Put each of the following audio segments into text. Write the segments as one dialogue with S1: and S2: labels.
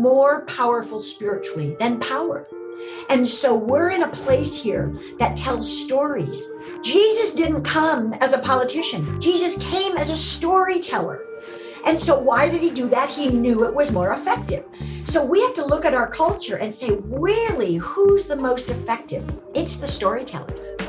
S1: more powerful spiritually than power. And so we're in a place here that tells stories. Jesus didn't come as a politician, Jesus came as a storyteller. And so, why did he do that? He knew it was more effective. So, we have to look at our culture and say, really, who's the most effective? It's the storytellers.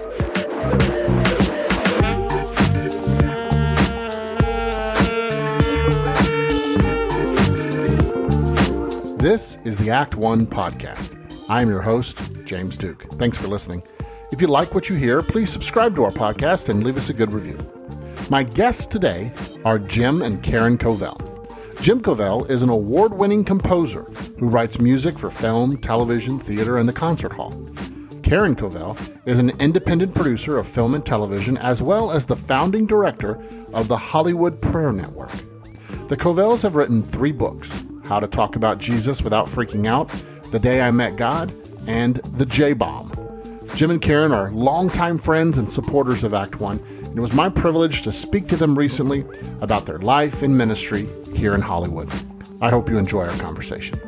S2: This is the Act One podcast. I'm your host, James Duke. Thanks for listening. If you like what you hear, please subscribe to our podcast and leave us a good review. My guests today are Jim and Karen Covell. Jim Covell is an award winning composer who writes music for film, television, theater, and the concert hall. Karen Covell is an independent producer of film and television, as well as the founding director of the Hollywood Prayer Network. The Covells have written three books How to Talk About Jesus Without Freaking Out, The Day I Met God, and The J Bomb. Jim and Karen are longtime friends and supporters of Act One, and it was my privilege to speak to them recently about their life and ministry here in Hollywood. I hope you enjoy our conversation.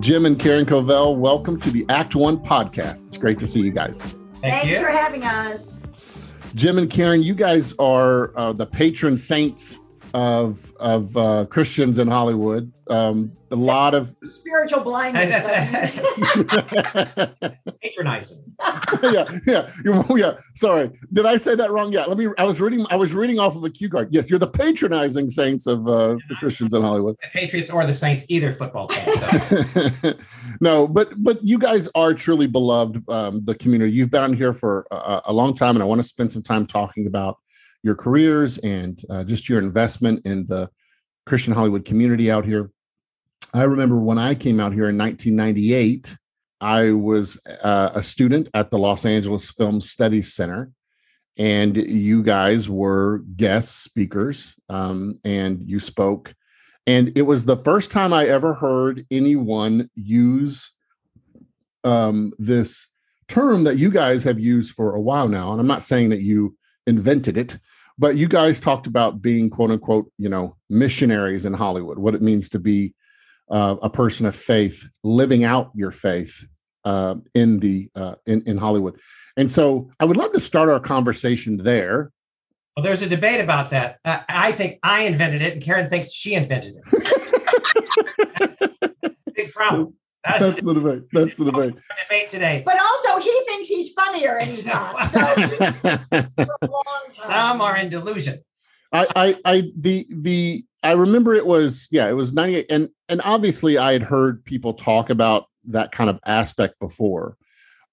S2: Jim and Karen Covell, welcome to the Act One podcast. It's great to see you guys.
S1: Thank Thanks you. for having us.
S2: Jim and Karen, you guys are uh, the patron saints of of uh, Christians in Hollywood. Um, a lot of
S1: spiritual blindness.
S3: Patronizing.
S2: yeah, yeah, yeah. Sorry, did I say that wrong? Yeah. Let me. I was reading. I was reading off of a cue card. Yes, you're the patronizing saints of uh, the Christians in Hollywood.
S3: The Patriots or the Saints, either football team.
S2: So. no, but but you guys are truly beloved. Um, the community. You've been on here for a, a long time, and I want to spend some time talking about your careers and uh, just your investment in the Christian Hollywood community out here. I remember when I came out here in 1998, I was uh, a student at the Los Angeles Film Studies Center, and you guys were guest speakers, um, and you spoke. And it was the first time I ever heard anyone use um, this term that you guys have used for a while now. And I'm not saying that you invented it, but you guys talked about being quote unquote, you know, missionaries in Hollywood, what it means to be uh, a person of faith, living out your faith uh, in the uh, in in Hollywood. And so, I would love to start our conversation there.
S3: Well, there's a debate about that. I think I invented it, and Karen thinks she invented it. big problem.
S2: That's, That's the debate. That's the debate.
S3: Debate today.
S1: But also, he thinks he's funnier, and he's not. So
S3: Some are in delusion.
S2: I, I, I, the, the, I remember it was, yeah, it was 98. And, and obviously I had heard people talk about that kind of aspect before.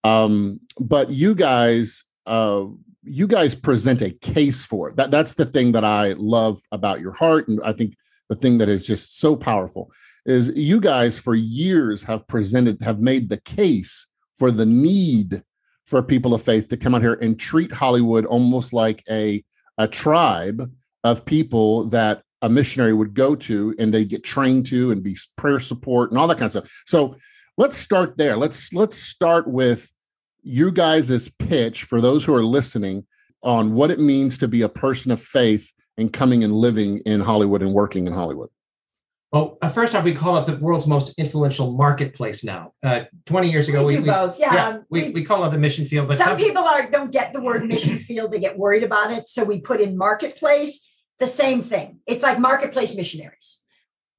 S2: Um, but you guys, uh, you guys present a case for it. That, that's the thing that I love about your heart. And I think the thing that is just so powerful is you guys for years have presented, have made the case for the need for people of faith to come out here and treat Hollywood almost like a, a tribe of people that a missionary would go to and they get trained to and be prayer support and all that kind of stuff. So let's start there. Let's let's start with you guys' pitch for those who are listening on what it means to be a person of faith and coming and living in Hollywood and working in Hollywood.
S3: Well, uh, first off, we call it the world's most influential marketplace now. Uh, 20 years ago,
S1: we, we do we, both. Yeah. yeah
S3: we, we, we, call it the mission field.
S1: But some, some people are, don't get the word mission field. They get worried about it. So we put in marketplace, the same thing. It's like marketplace missionaries.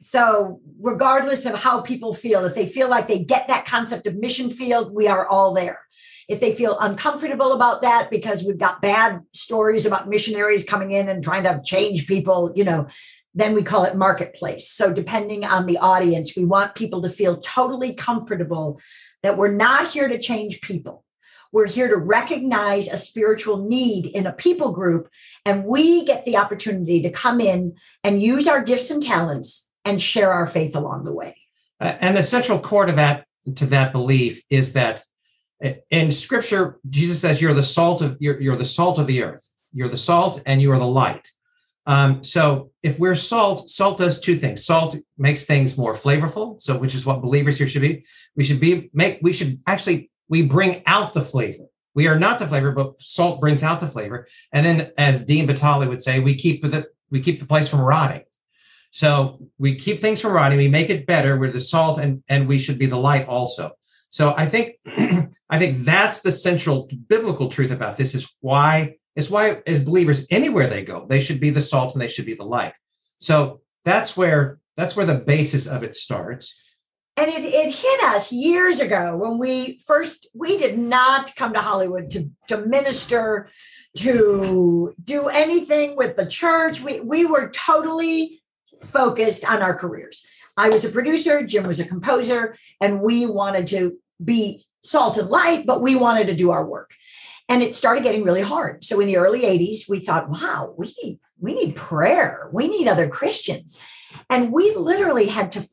S1: So regardless of how people feel, if they feel like they get that concept of mission field, we are all there. If they feel uncomfortable about that because we've got bad stories about missionaries coming in and trying to change people, you know, then we call it marketplace. So, depending on the audience, we want people to feel totally comfortable that we're not here to change people. We're here to recognize a spiritual need in a people group, and we get the opportunity to come in and use our gifts and talents and share our faith along the way.
S3: Uh, and the central core to that to that belief is that uh, in Scripture, Jesus says, "You're the salt of you're, you're the salt of the earth. You're the salt, and you are the light." Um, so if we're salt, salt does two things. Salt makes things more flavorful. So which is what believers here should be. We should be make we should actually we bring out the flavor. We are not the flavor, but salt brings out the flavor. And then as Dean Batali would say, we keep the we keep the place from rotting. So we keep things from rotting. We make it better. We're the salt, and and we should be the light also. So I think I think that's the central biblical truth about this. Is why it's why as believers anywhere they go, they should be the salt and they should be the light. So that's where that's where the basis of it starts.
S1: And it, it hit us years ago when we first we did not come to Hollywood to to minister to do anything with the church. We we were totally focused on our careers. I was a producer, Jim was a composer, and we wanted to be salt and light, but we wanted to do our work. And it started getting really hard. So in the early 80s, we thought, wow, we need, we need prayer. We need other Christians. And we literally had to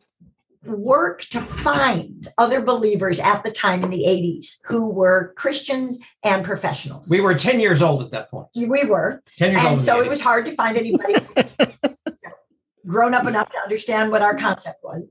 S1: work to find other believers at the time in the 80s who were Christians and professionals.
S3: We were 10 years old at that point.
S1: We were.
S3: 10 years
S1: and
S3: old.
S1: And so it was hard to find anybody grown up enough to understand what our concept was.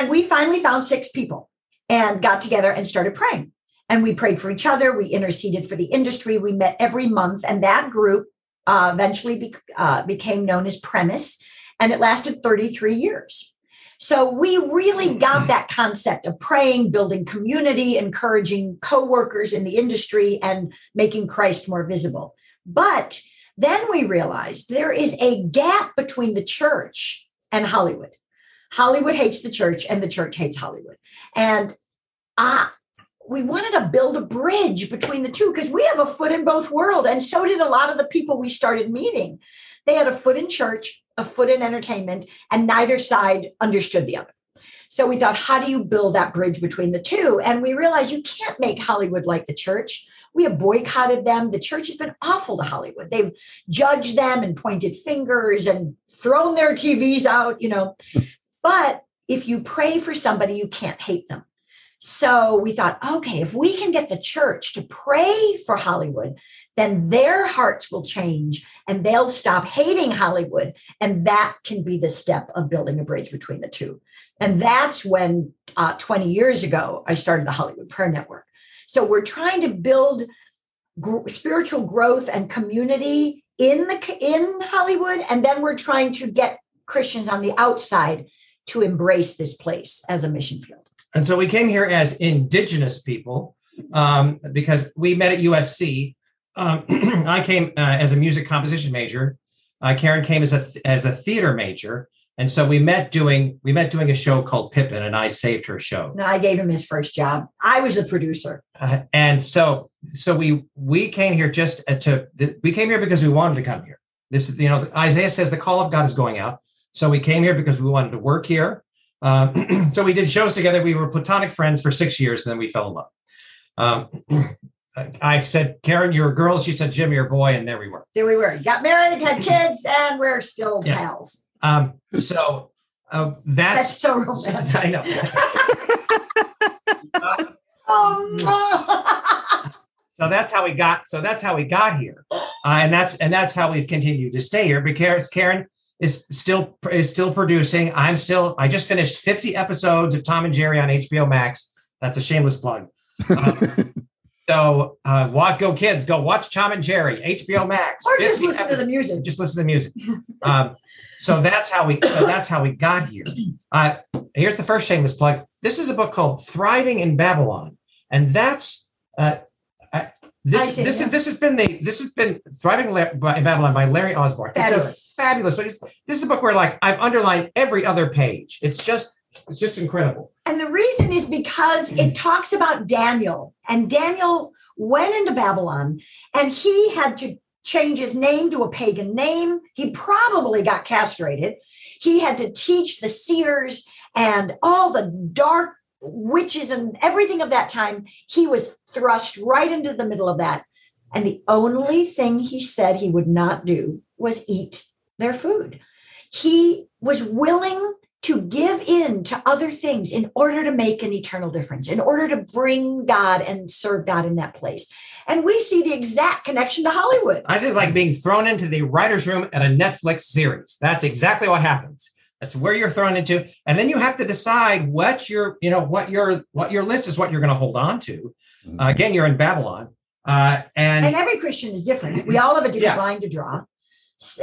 S1: And we finally found six people and got together and started praying. And we prayed for each other. We interceded for the industry. We met every month. And that group uh, eventually be, uh, became known as Premise. And it lasted 33 years. So we really got that concept of praying, building community, encouraging coworkers in the industry, and making Christ more visible. But then we realized there is a gap between the church and Hollywood. Hollywood hates the church, and the church hates Hollywood. And uh, we wanted to build a bridge between the two because we have a foot in both worlds. And so did a lot of the people we started meeting. They had a foot in church, a foot in entertainment, and neither side understood the other. So we thought, how do you build that bridge between the two? And we realized you can't make Hollywood like the church. We have boycotted them. The church has been awful to Hollywood. They've judged them and pointed fingers and thrown their TVs out, you know. but if you pray for somebody, you can't hate them. So we thought, okay, if we can get the church to pray for Hollywood, then their hearts will change and they'll stop hating Hollywood. And that can be the step of building a bridge between the two. And that's when uh, 20 years ago, I started the Hollywood Prayer Network. So we're trying to build gr- spiritual growth and community in the in Hollywood, and then we're trying to get Christians on the outside to embrace this place as a mission field.
S3: And so we came here as indigenous people um, because we met at USC. Um, I came uh, as a music composition major. Uh, Karen came as a as a theater major, and so we met doing we met doing a show called Pippin, and I saved her show.
S1: No, I gave him his first job. I was the producer,
S3: uh, and so so we we came here just uh, to we came here because we wanted to come here. This you know Isaiah says the call of God is going out, so we came here because we wanted to work here. Um, so we did shows together. We were platonic friends for six years, and then we fell in love. Um, I said, Karen, you're a girl. She said, Jim, you're a boy. And there we were.
S1: There we were. Got married, had kids, and we're still yeah. pals.
S3: Um, so uh, that's,
S1: that's so romantic.
S3: I know.
S1: um,
S3: so that's how we got. So that's how we got here, uh, and that's and that's how we've continued to stay here because Karen is still is still producing. I'm still. I just finished 50 episodes of Tom and Jerry on HBO Max. That's a shameless plug. Um, so, uh, what go kids? Go watch Tom and Jerry, HBO Max,
S1: or just listen episodes. to the music.
S3: Just listen to the music. um, so that's how we. So that's how we got here. Uh, here's the first shameless plug. This is a book called Thriving in Babylon, and that's. Uh, this this yeah. this has been the this has been Thriving in Babylon by Larry Osborne.
S1: Fabulous.
S3: It's a fabulous book. This is a book where like I've underlined every other page. It's just it's just incredible.
S1: And the reason is because it mm. talks about Daniel and Daniel went into Babylon and he had to change his name to a pagan name. He probably got castrated. He had to teach the seers and all the dark witches and everything of that time, he was thrust right into the middle of that. And the only thing he said he would not do was eat their food. He was willing to give in to other things in order to make an eternal difference, in order to bring God and serve God in that place. And we see the exact connection to Hollywood.
S3: I it's like being thrown into the writer's room at a Netflix series. That's exactly what happens. That's where you're thrown into, and then you have to decide what your, you know, what your what your list is, what you're going to hold on to. Mm-hmm. Uh, again, you're in Babylon, uh, and
S1: and every Christian is different. We all have a different yeah. line to draw.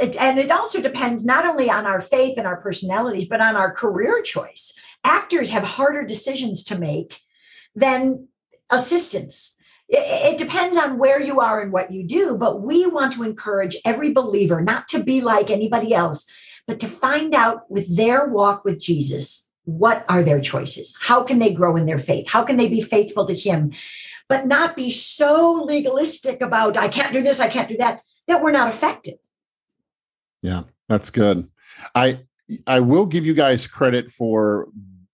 S1: It, and it also depends not only on our faith and our personalities, but on our career choice. Actors have harder decisions to make than assistants. It, it depends on where you are and what you do, but we want to encourage every believer not to be like anybody else, but to find out with their walk with Jesus, what are their choices? How can they grow in their faith? How can they be faithful to Him? But not be so legalistic about, I can't do this, I can't do that, that we're not effective.
S2: Yeah, that's good. I I will give you guys credit for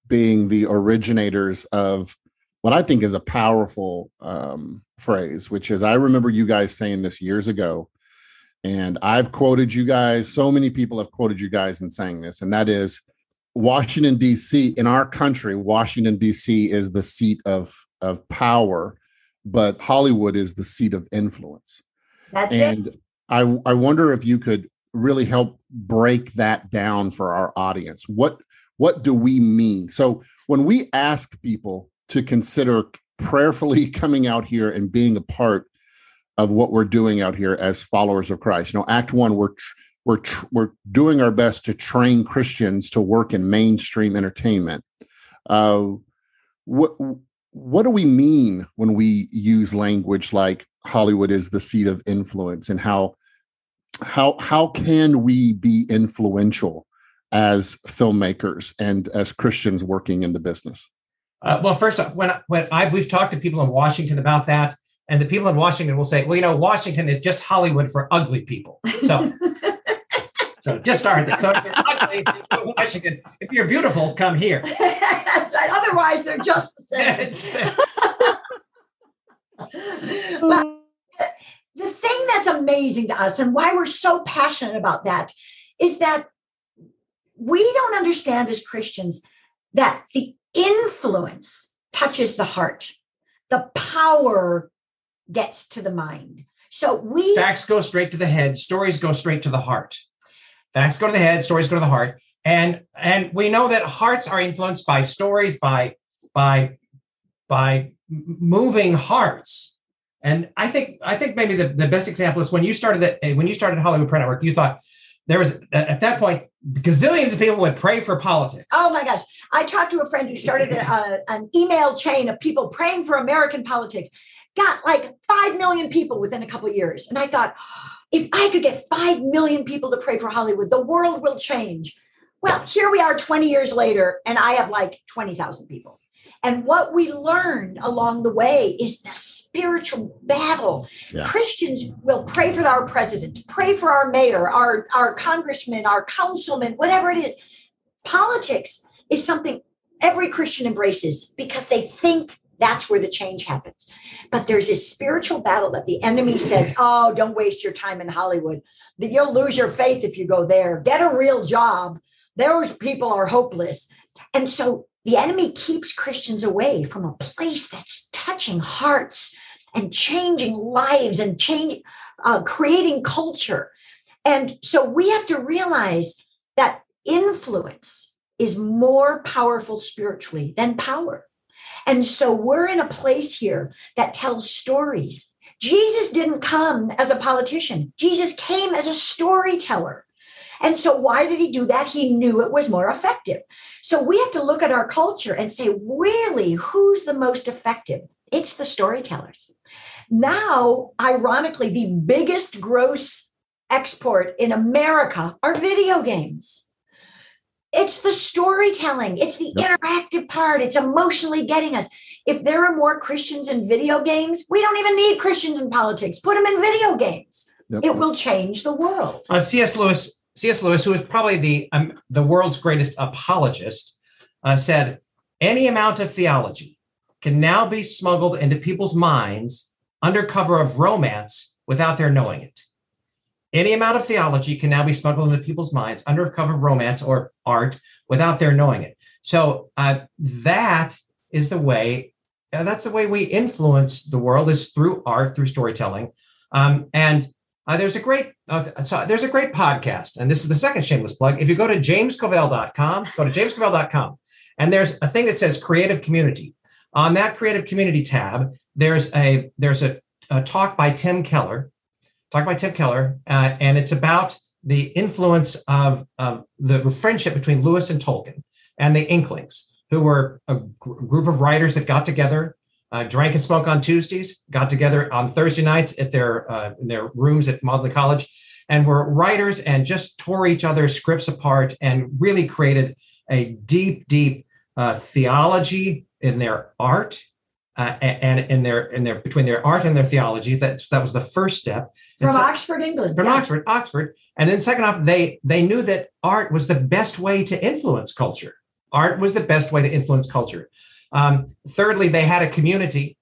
S2: being the originators of what I think is a powerful um, phrase, which is I remember you guys saying this years ago, and I've quoted you guys. So many people have quoted you guys in saying this, and that is Washington D.C. in our country. Washington D.C. is the seat of of power, but Hollywood is the seat of influence.
S1: That's
S2: and
S1: it.
S2: I I wonder if you could really help break that down for our audience. What what do we mean? So when we ask people to consider prayerfully coming out here and being a part of what we're doing out here as followers of Christ. You know, Act One, we're tr- we're tr- we're doing our best to train Christians to work in mainstream entertainment. Uh, what what do we mean when we use language like Hollywood is the seat of influence, and how how how can we be influential as filmmakers and as Christians working in the business?
S3: Uh, well, first, when when I've we've talked to people in Washington about that, and the people in Washington will say, "Well, you know, Washington is just Hollywood for ugly people." So, so just start there. So if you're ugly, Washington. If you're beautiful, come here.
S1: Otherwise, they're just the same. but the thing that's amazing to us and why we're so passionate about that is that we don't understand as Christians that the influence touches the heart, the power gets to the mind. So we
S3: facts go straight to the head, stories go straight to the heart. Facts go to the head, stories go to the heart. And and we know that hearts are influenced by stories, by by by moving hearts. And I think I think maybe the, the best example is when you started the, when you started Hollywood Prayer Network, you thought there was at that point gazillions of people would pray for politics.
S1: Oh my gosh. I talked to a friend who started a, an email chain of people praying for American politics, got like 5 million people within a couple years. And I thought, if I could get 5 million people to pray for Hollywood, the world will change. Well, here we are 20 years later, and I have like 20,000 people. And what we learned along the way is the spiritual battle. Yeah. Christians will pray for our president, pray for our mayor, our, our congressman, our councilman, whatever it is. Politics is something every Christian embraces because they think that's where the change happens. But there's this spiritual battle that the enemy says, oh, don't waste your time in Hollywood. That you'll lose your faith if you go there. Get a real job. Those people are hopeless. And so the enemy keeps Christians away from a place that's touching hearts and changing lives and changing, uh, creating culture. And so we have to realize that influence is more powerful spiritually than power. And so we're in a place here that tells stories. Jesus didn't come as a politician, Jesus came as a storyteller. And so, why did he do that? He knew it was more effective. So, we have to look at our culture and say, really, who's the most effective? It's the storytellers. Now, ironically, the biggest gross export in America are video games. It's the storytelling, it's the yep. interactive part, it's emotionally getting us. If there are more Christians in video games, we don't even need Christians in politics. Put them in video games. Yep. It will change the world.
S3: Uh, C.S. Lewis C.S. Lewis, who is probably the um, the world's greatest apologist, uh, said, "Any amount of theology can now be smuggled into people's minds under cover of romance without their knowing it. Any amount of theology can now be smuggled into people's minds under cover of romance or art without their knowing it. So uh, that is the way. Uh, that's the way we influence the world is through art, through storytelling, um, and uh, there's a great uh, so there's a great podcast, and this is the second shameless plug. If you go to jamescovell.com, go to jamescovell.com, and there's a thing that says creative community. On that creative community tab, there's a there's a, a talk by Tim Keller, talk by Tim Keller, uh, and it's about the influence of, of the friendship between Lewis and Tolkien and the Inklings, who were a gr- group of writers that got together, uh, drank and smoked on Tuesdays, got together on Thursday nights at their uh, in their rooms at Magdalen College, and were writers and just tore each other's scripts apart and really created a deep, deep uh, theology in their art uh, and in their in their between their art and their theology. That that was the first step.
S1: From
S3: so,
S1: Oxford, England.
S3: From yeah. Oxford, Oxford, and then second off, they they knew that art was the best way to influence culture. Art was the best way to influence culture. Um, thirdly, they had a community,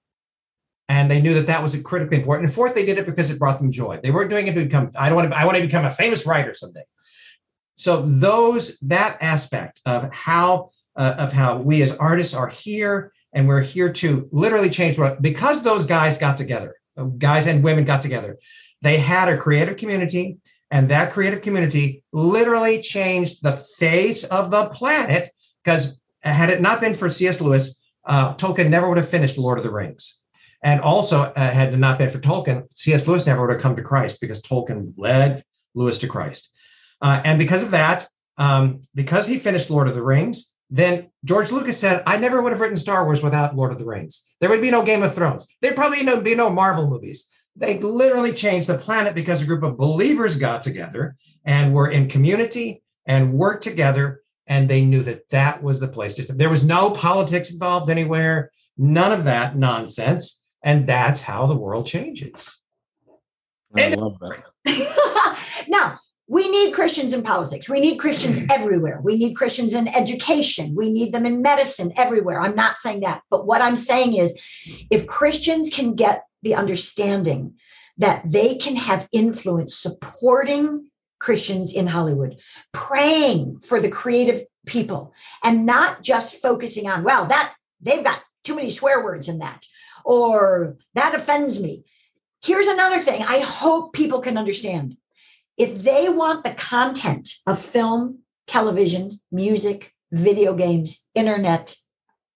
S3: and they knew that that was critically important. And fourth, they did it because it brought them joy. They weren't doing it to become. I don't want to. I want to become a famous writer someday. So those that aspect of how uh, of how we as artists are here and we're here to literally change what because those guys got together guys and women got together they had a creative community and that creative community literally changed the face of the planet because had it not been for cs lewis uh, tolkien never would have finished lord of the rings and also uh, had it not been for tolkien cs lewis never would have come to christ because tolkien led lewis to christ uh, and because of that um, because he finished lord of the rings then George Lucas said, I never would have written Star Wars without Lord of the Rings. There would be no Game of Thrones. There'd probably be no Marvel movies. They literally changed the planet because a group of believers got together and were in community and worked together. And they knew that that was the place to. There was no politics involved anywhere, none of that nonsense. And that's how the world changes.
S2: I and love that.
S1: now, we need Christians in politics. We need Christians everywhere. We need Christians in education. We need them in medicine everywhere. I'm not saying that. But what I'm saying is if Christians can get the understanding that they can have influence supporting Christians in Hollywood, praying for the creative people, and not just focusing on, well, that they've got too many swear words in that, or that offends me. Here's another thing I hope people can understand if they want the content of film, television, music, video games, internet,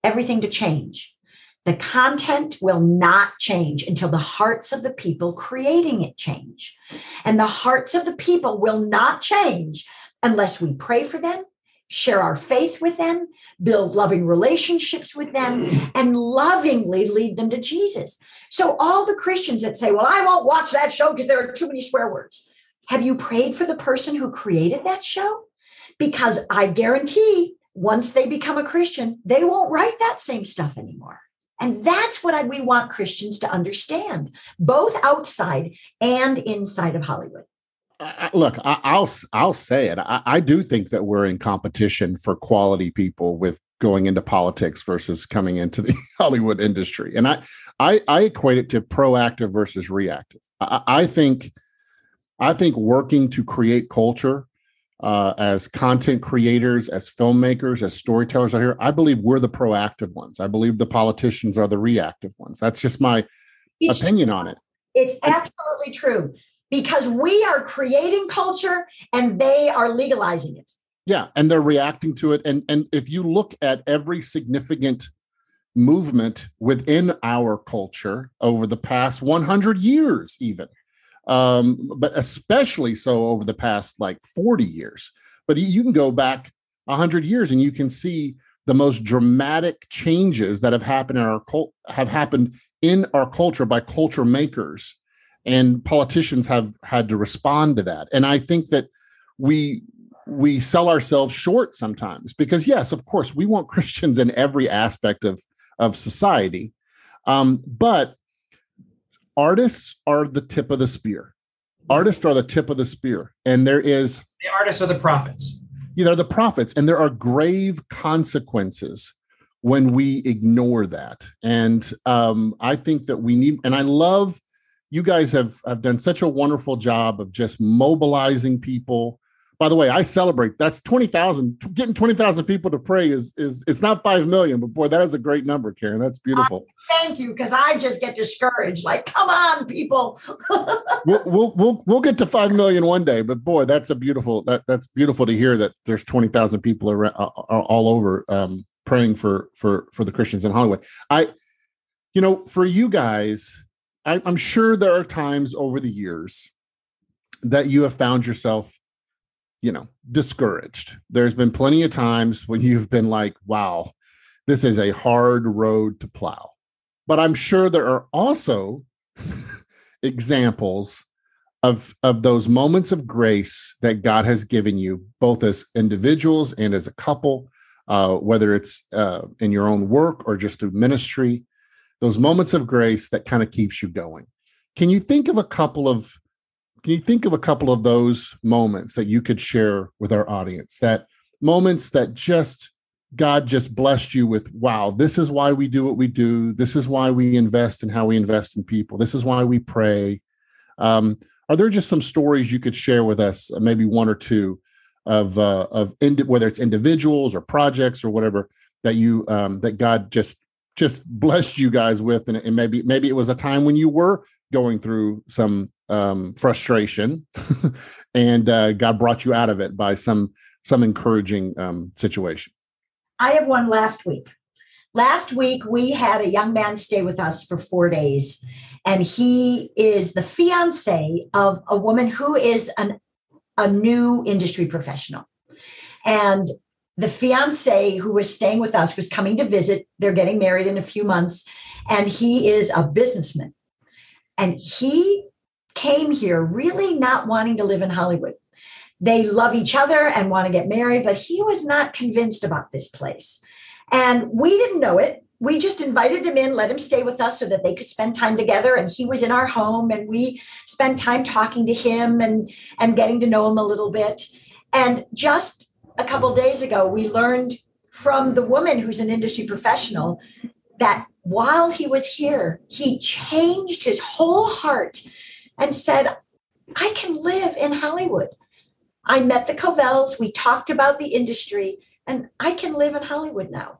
S1: everything to change, the content will not change until the hearts of the people creating it change. And the hearts of the people will not change unless we pray for them, share our faith with them, build loving relationships with them, and lovingly lead them to Jesus. So, all the Christians that say, Well, I won't watch that show because there are too many swear words. Have you prayed for the person who created that show? Because I guarantee once they become a Christian, they won't write that same stuff anymore. And that's what I, we want Christians to understand, both outside and inside of Hollywood.
S2: Look, I, will I'll say it. I, I do think that we're in competition for quality people with going into politics versus coming into the Hollywood industry, and I I, I equate it to proactive versus reactive. I, I think I think working to create culture uh, as content creators, as filmmakers, as storytellers out here, I believe we're the proactive ones. I believe the politicians are the reactive ones. That's just my it's opinion
S1: true.
S2: on it.
S1: It's absolutely true because we are creating culture and they are legalizing it.
S2: Yeah, and they're reacting to it. And and if you look at every significant movement within our culture over the past 100 years, even um, but especially so over the past like 40 years. But you can go back 100 years and you can see the most dramatic changes that have happened in our cult have happened in our culture by culture makers. And politicians have had to respond to that. And i think that we we sell ourselves short sometimes because yes of course we want christians in every aspect of of society. Um, but artists are the tip of the spear. Artists are the tip of the spear. And there is
S3: the artists are the prophets.
S2: You know, the prophets, and there are grave consequences when we ignore that. And um, I think that we need, and I love you guys have have done such a wonderful job of just mobilizing people by the way, I celebrate. That's twenty thousand. Getting twenty thousand people to pray is is it's not five million, but boy, that is a great number, Karen. That's beautiful.
S1: thank you, because I just get discouraged. Like, come on, people.
S2: we'll, we'll we'll we'll get to five million one day, but boy, that's a beautiful that that's beautiful to hear that there's twenty thousand people around, uh, all over um, praying for for for the Christians in Hollywood. I, you know, for you guys, I, I'm sure there are times over the years that you have found yourself you know, discouraged. There's been plenty of times when you've been like, wow, this is a hard road to plow. But I'm sure there are also examples of of those moments of grace that God has given you, both as individuals and as a couple, uh, whether it's uh, in your own work or just through ministry. Those moments of grace that kind of keeps you going. Can you think of a couple of can you think of a couple of those moments that you could share with our audience? That moments that just God just blessed you with, wow, this is why we do what we do. This is why we invest in how we invest in people. This is why we pray. Um, are there just some stories you could share with us, uh, maybe one or two, of uh, of ind- whether it's individuals or projects or whatever that you um, that God just just blessed you guys with, and, and maybe maybe it was a time when you were going through some um, frustration, and uh, God brought you out of it by some some encouraging um, situation.
S1: I have one last week. Last week, we had a young man stay with us for four days, and he is the fiance of a woman who is an, a new industry professional. And the fiance who was staying with us was coming to visit. They're getting married in a few months, and he is a businessman. And he came here really not wanting to live in Hollywood. They love each other and want to get married, but he was not convinced about this place. And we didn't know it. We just invited him in, let him stay with us so that they could spend time together. And he was in our home and we spent time talking to him and, and getting to know him a little bit. And just a couple days ago, we learned from the woman who's an industry professional that while he was here, he changed his whole heart and said, I can live in Hollywood. I met the Covells. We talked about the industry, and I can live in Hollywood now.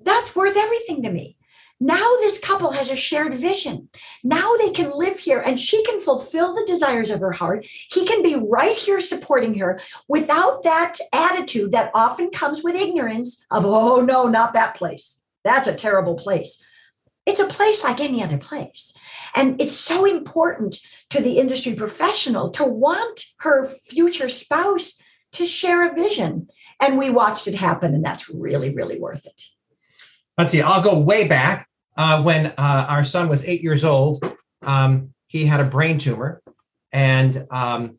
S1: That's worth everything to me. Now, this couple has a shared vision. Now they can live here and she can fulfill the desires of her heart. He can be right here supporting her without that attitude that often comes with ignorance of, oh, no, not that place. That's a terrible place. It's a place like any other place. And it's so important to the industry professional to want her future spouse to share a vision. And we watched it happen, and that's really, really worth it.
S3: Let's see, I'll go way back. Uh, when uh, our son was eight years old, um, he had a brain tumor, and um,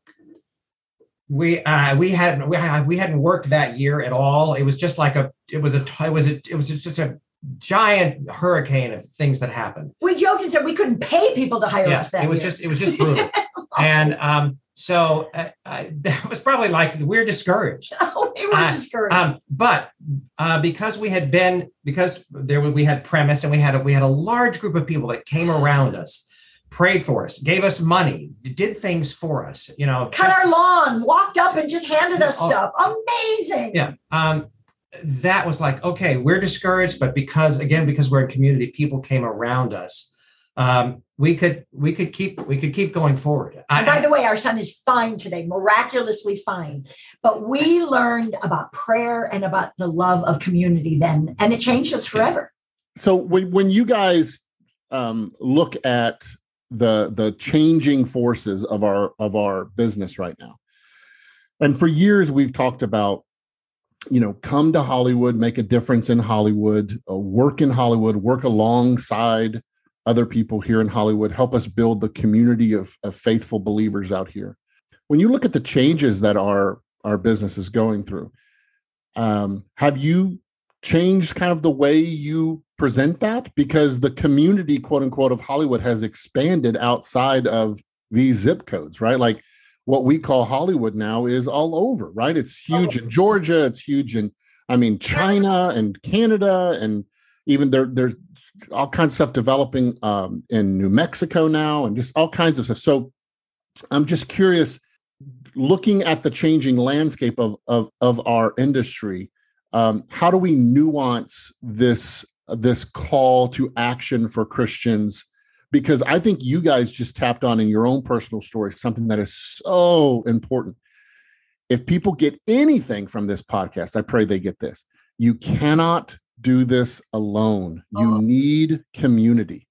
S3: we uh, we hadn't we, we hadn't worked that year at all. It was just like a it was a it was a, it was just a giant hurricane of things that happened.
S1: We joked and said we couldn't pay people to hire
S3: yeah,
S1: us. That
S3: it was
S1: year.
S3: just it was just brutal, and um, so uh, I, that was probably like we're discouraged.
S1: we were
S3: Uh,
S1: discouraged.
S3: Um, but uh, because we had been because there we had premise and we had a, we had a large group of people that came around us, prayed for us, gave us money, did things for us. You know,
S1: Cut
S3: just-
S1: our lawn, walked up and just handed us
S3: Oh.
S1: stuff. Amazing.
S3: yeah. Um, that was like okay, we're discouraged, but because again because we're in community, people came around us. Um, we could we could keep we could keep going forward. I-
S1: And by the way, our son is fine today, miraculously fine. But we learned about prayer and about the love of community then, and it changed us forever.
S2: so when when you guys um, look at the the changing forces of our of our business right now and for years we've talked about you know come to hollywood make a difference in hollywood uh, work in hollywood work alongside other people here in hollywood help us build the community of, of faithful believers out here. When you look at the changes that our our business is going through um, have you changed kind of the way you present that? Because the community quote unquote of hollywood has expanded outside of these zip codes right? Like what we call hollywood now is all over right? It's huge in georgia it's huge in i mean china and canada and even there there's all kinds of stuff developing um, in new mexico now and just all kinds of stuff. So i'm just curious looking at the changing landscape of of, of our industry um, how do we nuance this this call to action for Christians? Because I think you guys just tapped on in your own personal story something that is so important. If people get anything from this podcast, I pray they get this. You cannot do this alone. You
S1: Oh.
S2: need community.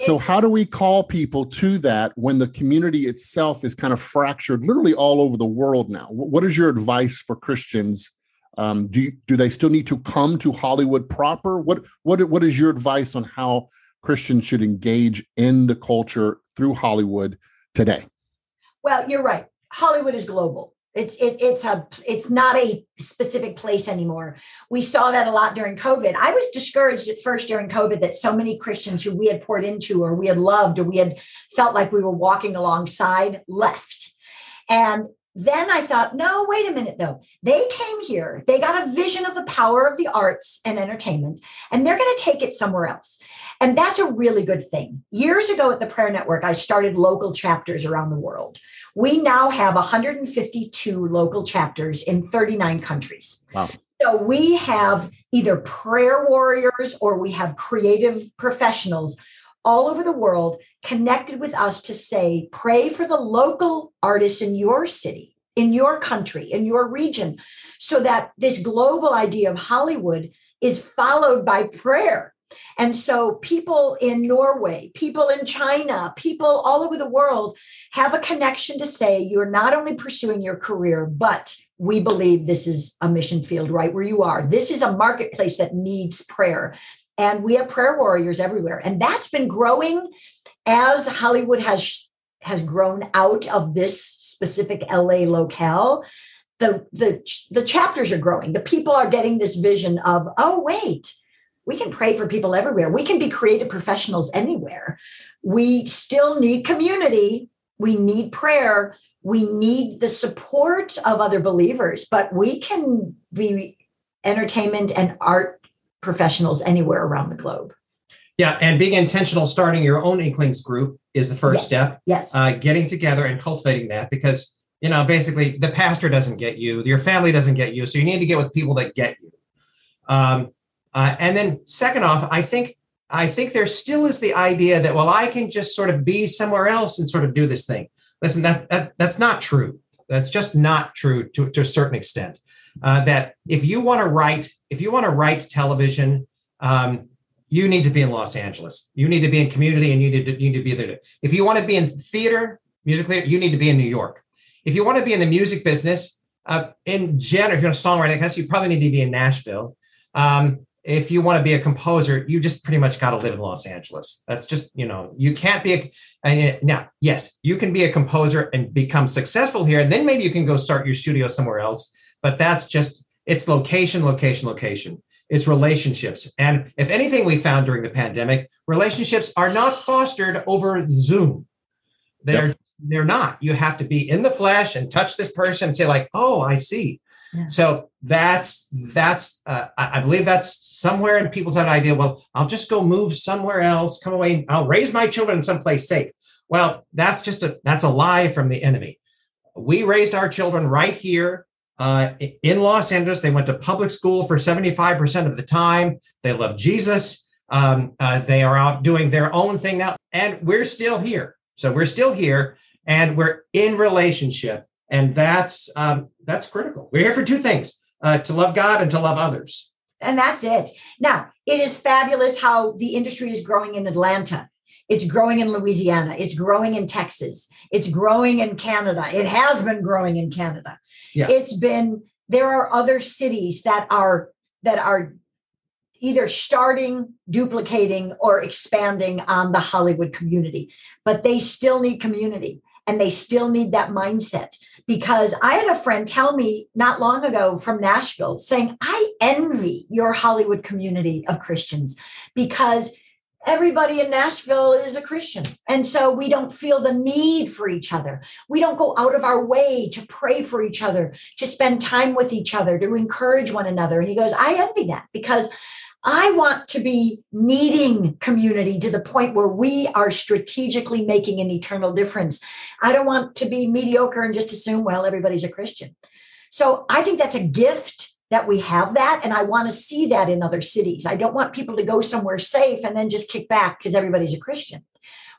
S2: So, how do we call people to that when the community itself is kind of fractured, literally all over the world now? What is your advice for Christians? Um, do you, do they still need to come to Hollywood proper? What what what is your advice on how Christians should engage in the culture through Hollywood today?
S1: Well, you're right. Hollywood is global. It's it, it's a it's not a specific place anymore. We saw that a lot during COVID. I was discouraged at first during COVID that so many Christians who we had poured into or we had loved or we had felt like we were walking alongside left. And then I thought, no, wait a minute though. They came here, they got a vision of the power of the arts and entertainment, and they're going to take it somewhere else. And that's a really good thing. Years ago at the Prayer Network, I started local chapters around the world. We now have 152 local chapters in 39 countries.
S2: Wow.
S1: So we have either prayer warriors or we have creative professionals all over the world connected with us to say, pray for the local artists in your city, in your country, in your region, so that this global idea of Hollywood is followed by prayer. And so people in Norway, people in China, people all over the world have a connection to say you're not only pursuing your career, but we believe this is a mission field right where you are. This is a marketplace that needs prayer. And we have prayer warriors everywhere. And that's been growing as Hollywood has has grown out of this specific LA locale. The, the, the chapters are growing. The people are getting this vision of, oh, wait, we can pray for people everywhere. We can be creative professionals anywhere. We still need community. We need prayer. We need the support of other believers, but we can be entertainment and art professionals anywhere around the globe.
S3: Yeah, and being intentional, starting your own Inklings group is the first
S1: Yeah.
S3: step.
S1: Yes.
S3: Uh, getting together and cultivating that because you know basically the pastor doesn't get you, your family doesn't get you, so you need to get with people that get you. Um, uh, and then second off, I think I think there still is the idea that well, I can just sort of be somewhere else and sort of do this thing. Listen, that, that that's not true. That's just not true to, to a certain extent. Uh, that if you want to write, if you want to write television, um, you need to be in Los Angeles. You need to be in community, and you need to you need to be there. If you want to be in theater, music theater, you need to be in New York. If you want to be in the music business, uh, in general, if you're a songwriter, I guess you probably need to be in Nashville. Um, if you want to be a composer, you just pretty much got to live in Los Angeles. That's just you know you can't be a and now yes you can be a composer and become successful here, and then maybe you can go start your studio somewhere else. But that's just it's location, location, location. It's relationships, and if anything, we found during the pandemic, relationships are not fostered over Zoom. They're they're not. You have to be in the flesh and touch this person and say like, oh, I see.
S1: Yeah.
S3: So that's that's uh, I I believe that's somewhere in people's that idea. Well, I'll just go move somewhere else, come away. I'll raise my children in someplace safe. Well, that's just a that's a lie from the enemy. We raised our children right here uh, in Los Angeles. They went to public school for seventy five percent of the time. They love Jesus. Um, uh, they are out doing their own thing now, and we're still here. So we're still here, and we're in relationship, and that's um, that's critical. We're here for two things: uh, to love God and to love others.
S1: And that's it. Now, it is fabulous how the industry is growing in Atlanta. It's growing in Louisiana. It's growing in Texas. It's growing in Canada. It has been growing in Canada.
S3: Yeah.
S1: It's been there are other cities that are that are either starting, duplicating, or expanding on the Hollywood community, but they still need community and they still need that mindset. Because I had a friend tell me not long ago from Nashville saying, I envy your Hollywood community of Christians because everybody in Nashville is a Christian. And so we don't feel the need for each other. We don't go out of our way to pray for each other, to spend time with each other, to encourage one another. And he goes, I envy that because I want to be needing community to the point where we are strategically making an eternal difference. I don't want to be mediocre and just assume, well, everybody's a Christian. So I think that's a gift that we have that. And I want to see that in other cities. I don't want people to go somewhere safe and then just kick back because everybody's a Christian.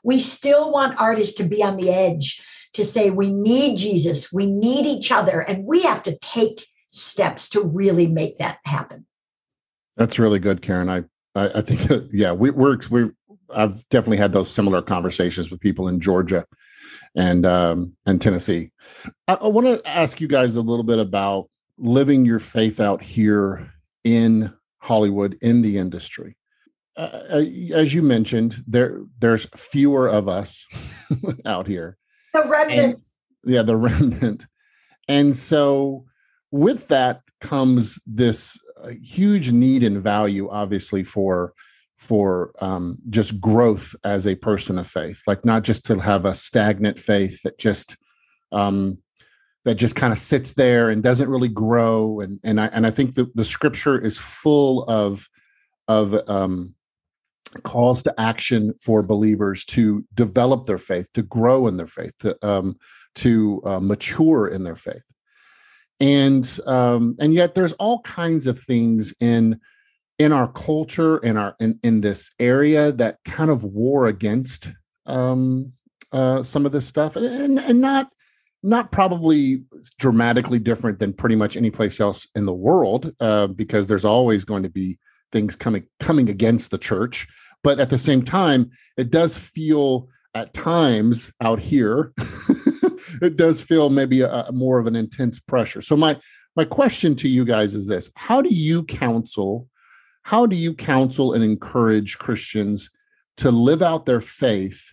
S1: We still want artists to be on the edge to say, we need Jesus, we need each other, and we have to take steps to really make that happen.
S2: That's really good, Karen. I I, I think that yeah, we, we're we're I've definitely had those similar conversations with people in Georgia and um, and Tennessee. I, I want to ask you guys a little bit about living your faith out here in Hollywood in the industry. Uh, uh as you mentioned, there there's fewer of us out here.
S1: The remnant.
S2: And, yeah, the remnant. And so, with that comes this uh, huge need and value, obviously, for for um, just growth as a person of faith, like not just to have a stagnant faith that just um, that just kind of sits there and doesn't really grow. And and I and I think the, the scripture is full of of um, calls to action for believers to develop their faith, to grow in their faith, to um, to uh, mature in their faith. And um, and yet there's all kinds of things in in our culture in our in, in this area that kind of war against um, uh, some of this stuff and, and not not probably dramatically different than pretty much any place else in the world uh, because there's always going to be things coming coming against the church. But at the same time it does feel at times out here it does feel maybe a, a more of an intense pressure. So my my question to you guys is this. How do you counsel how do you counsel and encourage Christians to live out their faith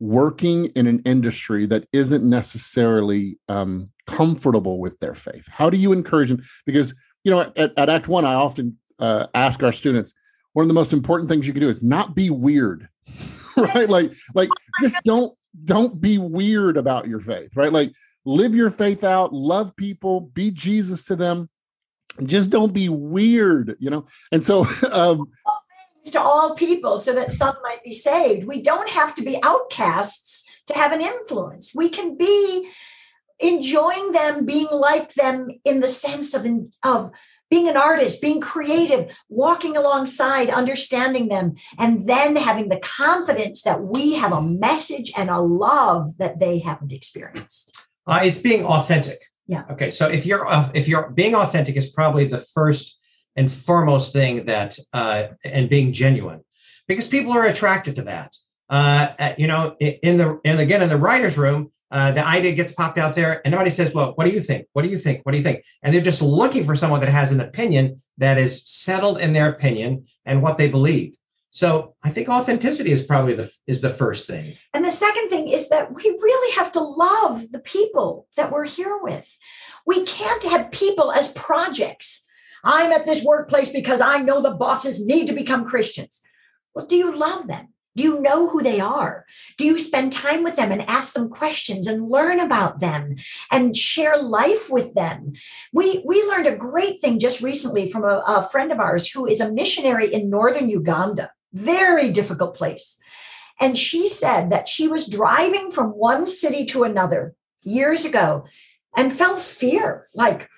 S2: working in an industry that isn't necessarily um, comfortable with their faith? How do you encourage them? Because, you know, at, at Act One, I often uh, ask our students, one of the most important things you can do is not be weird, right? Like, like just don't don't be weird about your faith, right? Like live your faith out, love people, be Jesus to them, just don't be weird you know and so um
S1: to all people so that some might be saved we don't have to be outcasts to have an influence we can be enjoying them being like them in the sense of of being an artist being creative walking alongside understanding them and then having the confidence that we have a message and a love that they haven't experienced
S3: uh, it's being authentic
S1: yeah.
S3: Okay. So if you're uh, if you're being authentic is probably the first and foremost thing that uh, and being genuine because people are attracted to that. Uh, you know, in the and again in the writers' room, uh, the idea gets popped out there, and nobody says, "Well, what do you think? What do you think? What do you think?" And they're just looking for someone that has an opinion that is settled in their opinion and what they believe. So I think authenticity is probably the is the first thing.
S1: And the second thing is that we really have to love the people that we're here with. We can't have people as projects. I'm at this workplace because I know the bosses need to become Christians. Well, do you love them? Do you know who they are? Do you spend time with them and ask them questions and learn about them and share life with them? We, we learned a great thing just recently from a, a friend of ours who is a missionary in northern Uganda very difficult place. And she said that she was driving from one city to another years ago and felt fear like,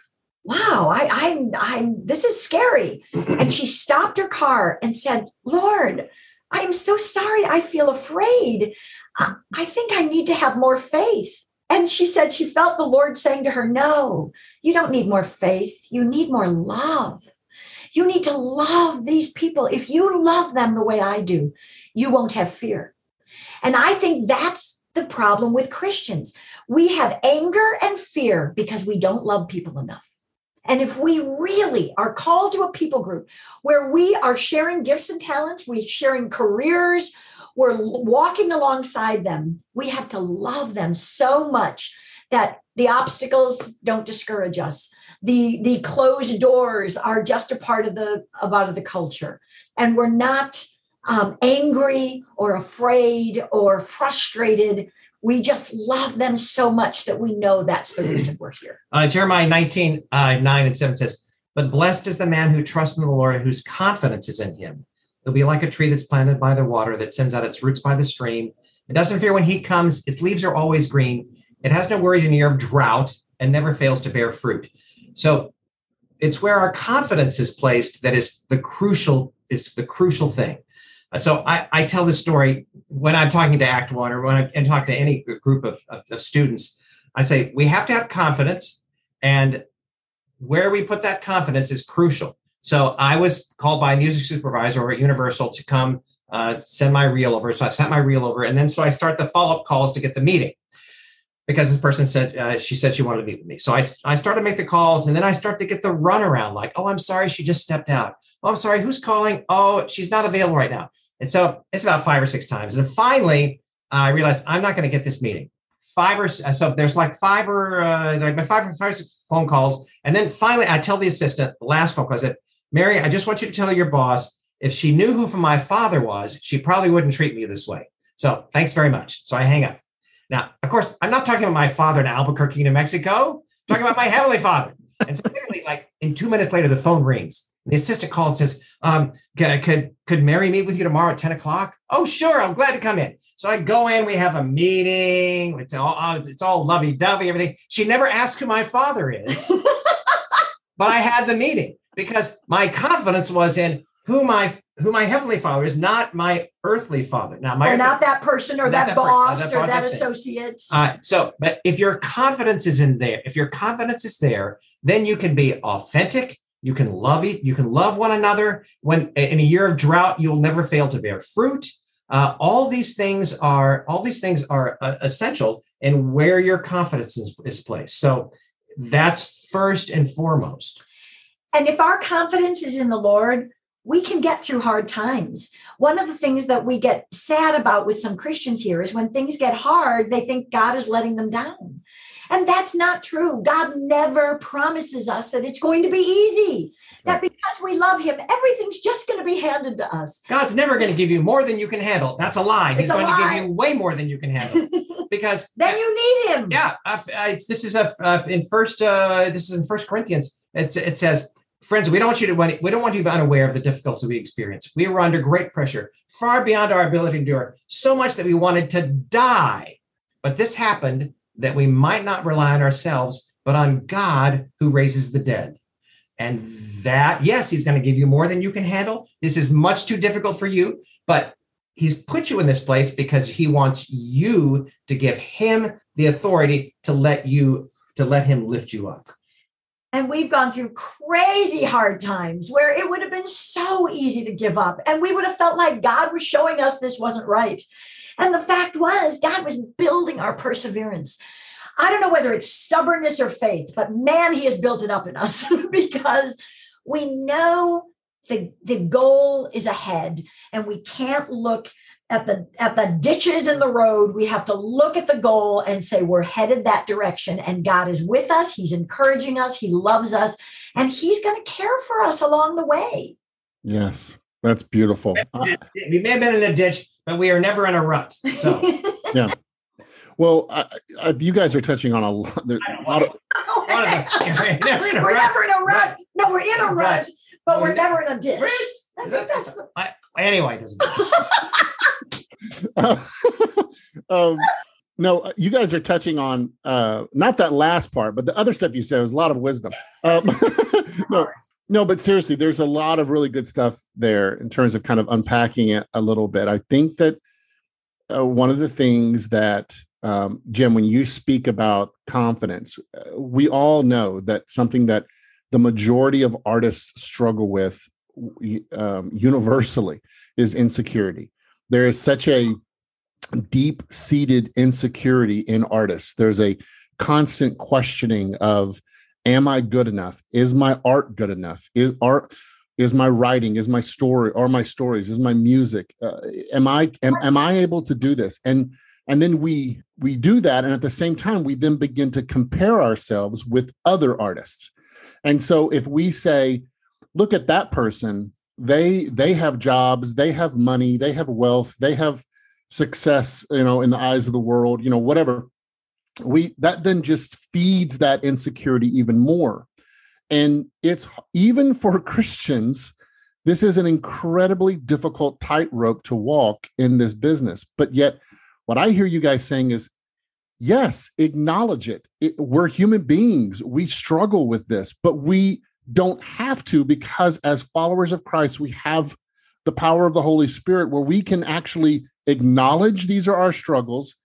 S1: wow, I, I'm, I'm, this is scary. And she stopped her car and said, Lord, I am so sorry. I feel afraid. I think I need to have more faith. And she said she felt the Lord saying to her, No, you don't need more faith. You need more love. You need to love these people. If you love them the way I do, you won't have fear. And I think that's the problem with Christians. We have anger and fear because we don't love people enough. And if we really are called to a people group where we are sharing gifts and talents, we're sharing careers, we're walking alongside them, we have to love them so much that the obstacles don't discourage us. The the closed doors are just a part of the about the culture. And we're not um, angry or afraid or frustrated we just love them so much that we know that's the reason we're here.
S3: Uh, jeremiah 19 uh, 9 and 7 says but blessed is the man who trusts in the lord whose confidence is in him. He'll be like a tree that's planted by the water that sends out its roots by the stream. It doesn't fear when heat comes. Its leaves are always green. It has no worries in a year of drought and never fails to bear fruit. So it's where our confidence is placed that is the crucial is the crucial thing. So I, I tell this story when I'm talking to Act One or when I and talk to any group of, of, of students. I say we have to have confidence, and where we put that confidence is crucial. So I was called by a music supervisor over at Universal to come uh, send my reel over. So I sent my reel over, and then so I start the follow up calls to get the meeting because this person said uh, she said she wanted to meet with me. So I I started to make the calls, and then I start to get the runaround like, oh, I'm sorry, she just stepped out. Oh, I'm sorry, who's calling? Oh, she's not available right now. And so it's about five or six times, and finally I realized I'm not going to get this meeting. Five or so there's like five or uh, like five or five or six phone calls, and then finally I tell the assistant the last phone call. I said, Mary, I just want you to tell your boss if she knew who my father was, she probably wouldn't treat me this way. So thanks very much. So I hang up. Now, of course, I'm not talking about my father in Albuquerque, New Mexico. I'm talking about my heavenly father. And so literally, like in two minutes later, the phone rings. The assistant called and says, um, could, could, could Mary meet with you tomorrow at 10 o'clock? Oh, sure. I'm glad to come in. So I go in, we have a meeting. It's all, uh, it's all lovey dovey, everything. She never asked who my father is, but I had the meeting because my confidence was in who my who my heavenly father is, not my earthly father. Now, my
S1: or not that person or that,
S3: that
S1: boss
S3: that
S1: or that
S3: that
S1: associate.
S3: Uh, so, but if your confidence is in there, if your confidence is there, then you can be authentic. You can love it. You can love one another. When in a year of drought, you will never fail to bear fruit. Uh, all these things are all these things are uh, essential in where your confidence is, is placed. So that's first and foremost.
S1: And if our confidence is in the Lord, we can get through hard times. One of the things that we get sad about with some Christians here is when things get hard, they think God is letting them down. And that's not true. God never promises us that it's going to be easy, that because we love Him, everything's just going to be handed to us.
S3: God's never going to give you more than you can handle. That's a lie. He's
S1: It's a
S3: going to give you way more than you can handle because
S1: then you need Him.
S3: yeah uh, it's, this is a uh, in first uh this is in first corinthians it's, it says friends we don't want you to we don't want you to be unaware of the difficulties we experience. We were under great pressure far beyond our ability to endure so much that we wanted to die. But this happened that we might not rely on ourselves but on god who raises the dead. And that yes he's going to give you more than you can handle. This is much too difficult for you but he's put you in this place because he wants you to give him the authority to let you to let him lift you up
S1: And we've gone through crazy hard times where it would have been so easy to give up. And we would have felt like God was showing us this wasn't right. And the fact was, God was building our perseverance. I don't know whether it's stubbornness or faith, but man, he has built it up in us because we know the, the goal is ahead and we can't look at the at the ditches in the road we have to look at the goal and say we're headed that direction. And god is with us. He's encouraging us. He loves us. And he's going to care for us along the way.
S2: Yes, that's beautiful.
S3: We may have been in a ditch but we are never in a rut so. Yeah.
S2: Well, I, I, you guys are touching on a lot. There, a lot of,
S3: One of them- we're never in a rut.
S1: never in a rut. No we're in a rut but
S3: We're
S1: we're never in a ditch. I think that's the-
S3: I- anyway it doesn't matter.
S2: um, no, you guys are touching on uh, not that last part, but the other stuff you said was a lot of wisdom. Um, no, no, but seriously, there's a lot of really good stuff there in terms of kind of unpacking it a little bit. I think that uh, one of the things that um, Jim, when you speak about confidence, uh, we all know that something that the majority of artists struggle with um, universally is insecurity. There is such a deep seated insecurity in artists. There's a constant questioning of, am I good enough? Is my art good enough? Is art is my writing is my story are my stories is my music uh, am i am, am i able to do this and and then we we do that and at the same time we then begin to compare ourselves with other artists and so if we say look at that person they they have jobs they have money they have wealth they have success you know in the eyes of the world you know whatever. We that then just feeds that insecurity even more. And it's even for christians this is an incredibly difficult tightrope to walk in this business. But yet what i hear you guys saying is yes acknowledge it. it we're human beings. We struggle with this but we don't have to because as followers of christ we have the power of the holy spirit where we can actually acknowledge these are our struggles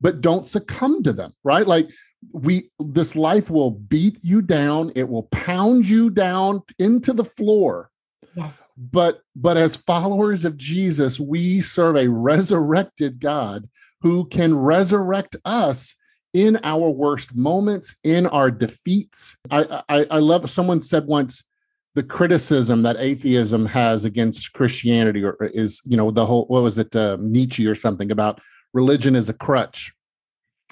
S2: but don't succumb to them right? Like we this life will beat you down. It will pound you down into the floor.
S1: Yes.
S2: But but as followers of Jesus, we serve a resurrected God who can resurrect us in our worst moments, in our defeats. I, I, I love someone said once the criticism that atheism has against Christianity or is, you know, the whole what was it, uh, Nietzsche or something about religion is a crutch.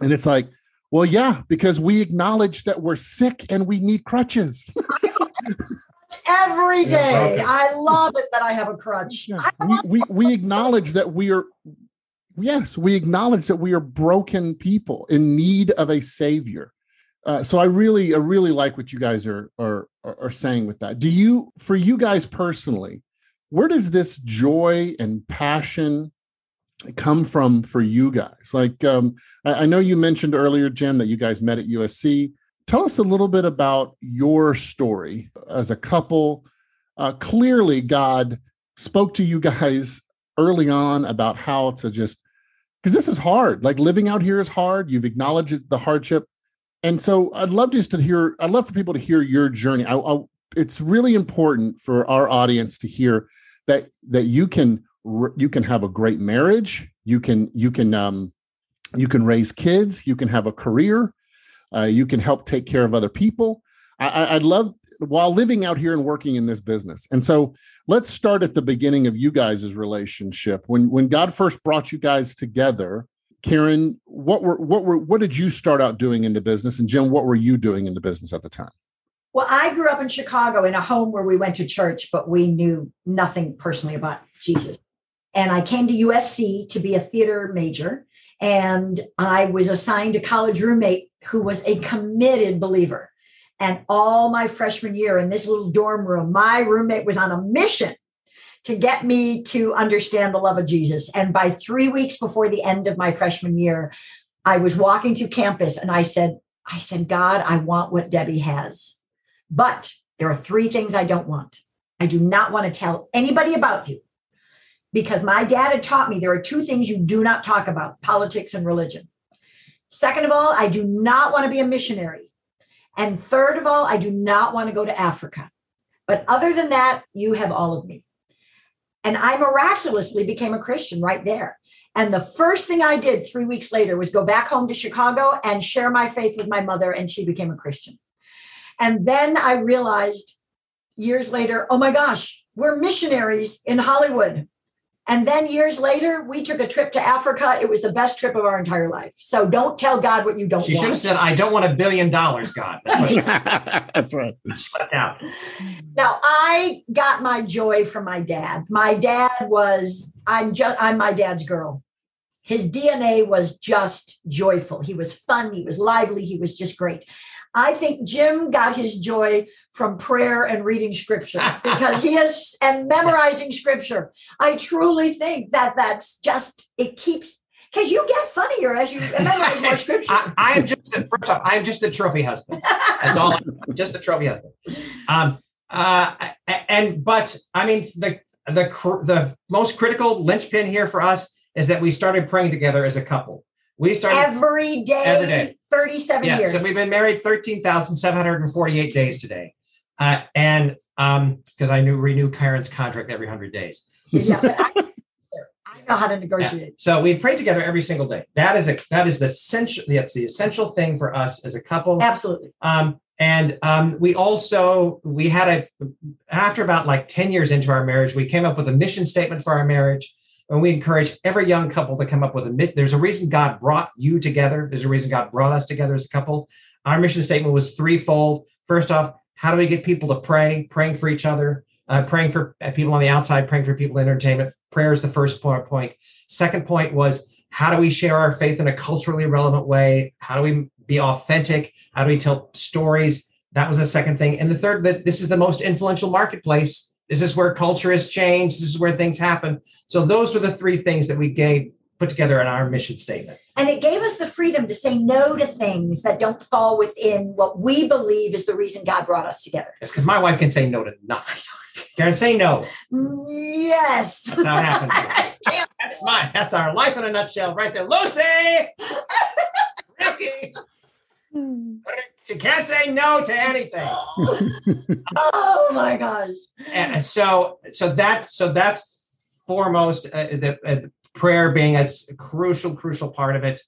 S2: And it's like, well, yeah, because we acknowledge that we're sick and we need crutches.
S1: Every day. I love it that I have a crutch.
S2: Yeah. We, we, we acknowledge that we are yes, we acknowledge that we are broken people in need of a savior. Uh, so I really, I really like what you guys are, are are saying with that. Do you, for you guys personally, where does this joy and passion come from for you guys? Like, um, I, I know you mentioned earlier, Jim, that you guys met at USC. Tell us a little bit about your story as a couple. Uh, clearly, God spoke to you guys early on about how to just because this is hard. Like living out here is hard. You've acknowledged the hardship, and so I'd love just to hear. I'd love for people to hear your journey. I, I, it's really important for our audience to hear that that you can you can have a great marriage. You can you can um, you can raise kids. You can have a career. Uh, you can help take care of other people. I, I'd love while living out here and working in this business. And so let's start at the beginning of you guys' relationship. When when God first brought you guys together, Karen, what were what were what did you start out doing in the business? And Jim, what were you doing in the business at the time?
S1: Well, I grew up in Chicago in a home where we went to church, but we knew nothing personally about Jesus. And I came to USC to be a theater major. And I was assigned a college roommate who was a committed believer. And all my freshman year in this little dorm room, my roommate was on a mission to get me to understand the love of Jesus. And by three weeks before the end of my freshman year, I was walking through campus and I said, I said, God, I want what Debbie has. But there are three things I don't want. I do not want to tell anybody about you because my dad had taught me there are two things you do not talk about politics and religion. Second of all, I do not want to be a missionary. And third of all, I do not want to go to Africa. But other than that, you have all of me. And I miraculously became a Christian right there. And the first thing I did three weeks later was go back home to Chicago and share my faith with my mother, and she became a Christian. And then I realized years later, oh my gosh, we're missionaries in Hollywood. And then years later, we took a trip to Africa. It was the best trip of our entire life. So don't tell God what you don't want.
S3: she
S1: want.
S3: should have said, I don't want a billion dollars, God. That's what
S2: That's right.
S3: left out.
S1: Now I got my joy from my dad. My dad was, I'm just I'm my dad's girl. His DNA was just joyful. He was fun, he was lively, he was just great. I think Jim got his joy from prayer and reading scripture because he is and memorizing scripture. I truly think that that's just it keeps because you get funnier as you memorize more scripture.
S3: I, I am just the, first off, I am just the trophy husband. That's all. I'm just the trophy husband. Um, uh, and but I mean the the the most critical linchpin here for us is that we started praying together as a couple. We started
S1: every day,
S3: Every day.
S1: 37
S3: yeah,
S1: years.
S3: so we've been married 13,748 days today. Uh, and um, because I knew renew Karen's contract every 100 days.
S1: Yeah, I, I know how to negotiate.
S3: So we pray together every single day. That is a that is the essential that's the essential thing for us as a couple.
S1: Absolutely.
S3: Um, and um, we also we had a after about like 10 years into our marriage, we came up with a mission statement for our marriage. And we encourage every young couple to come up with a mi- there's a reason God brought you together. There's a reason God brought us together as a couple. Our mission statement was threefold. First off, how do we get people to pray, praying for each other, uh, praying for uh, people on the outside, praying for people in entertainment. Prayer is the first point. Second point was how do we share our faith in a culturally relevant way? How do we be authentic? How do we tell stories? That was the second thing. And the third, this is the most influential marketplace. This is where culture has changed. This is where things happen. So those were the three things that we gave put together in our mission statement.
S1: And it gave us the freedom to say no to things that don't fall within what we believe is the reason God brought us together.
S3: It's because my wife can say no to nothing. Karen, say no.
S1: Yes.
S3: That's how it happens. That's my that's our life in a nutshell right there. Lucy! Ricky! Hmm. She can't say no to anything.
S1: oh my gosh.
S3: And so, so that, so that's foremost uh, the uh, prayer being a crucial, crucial part of it.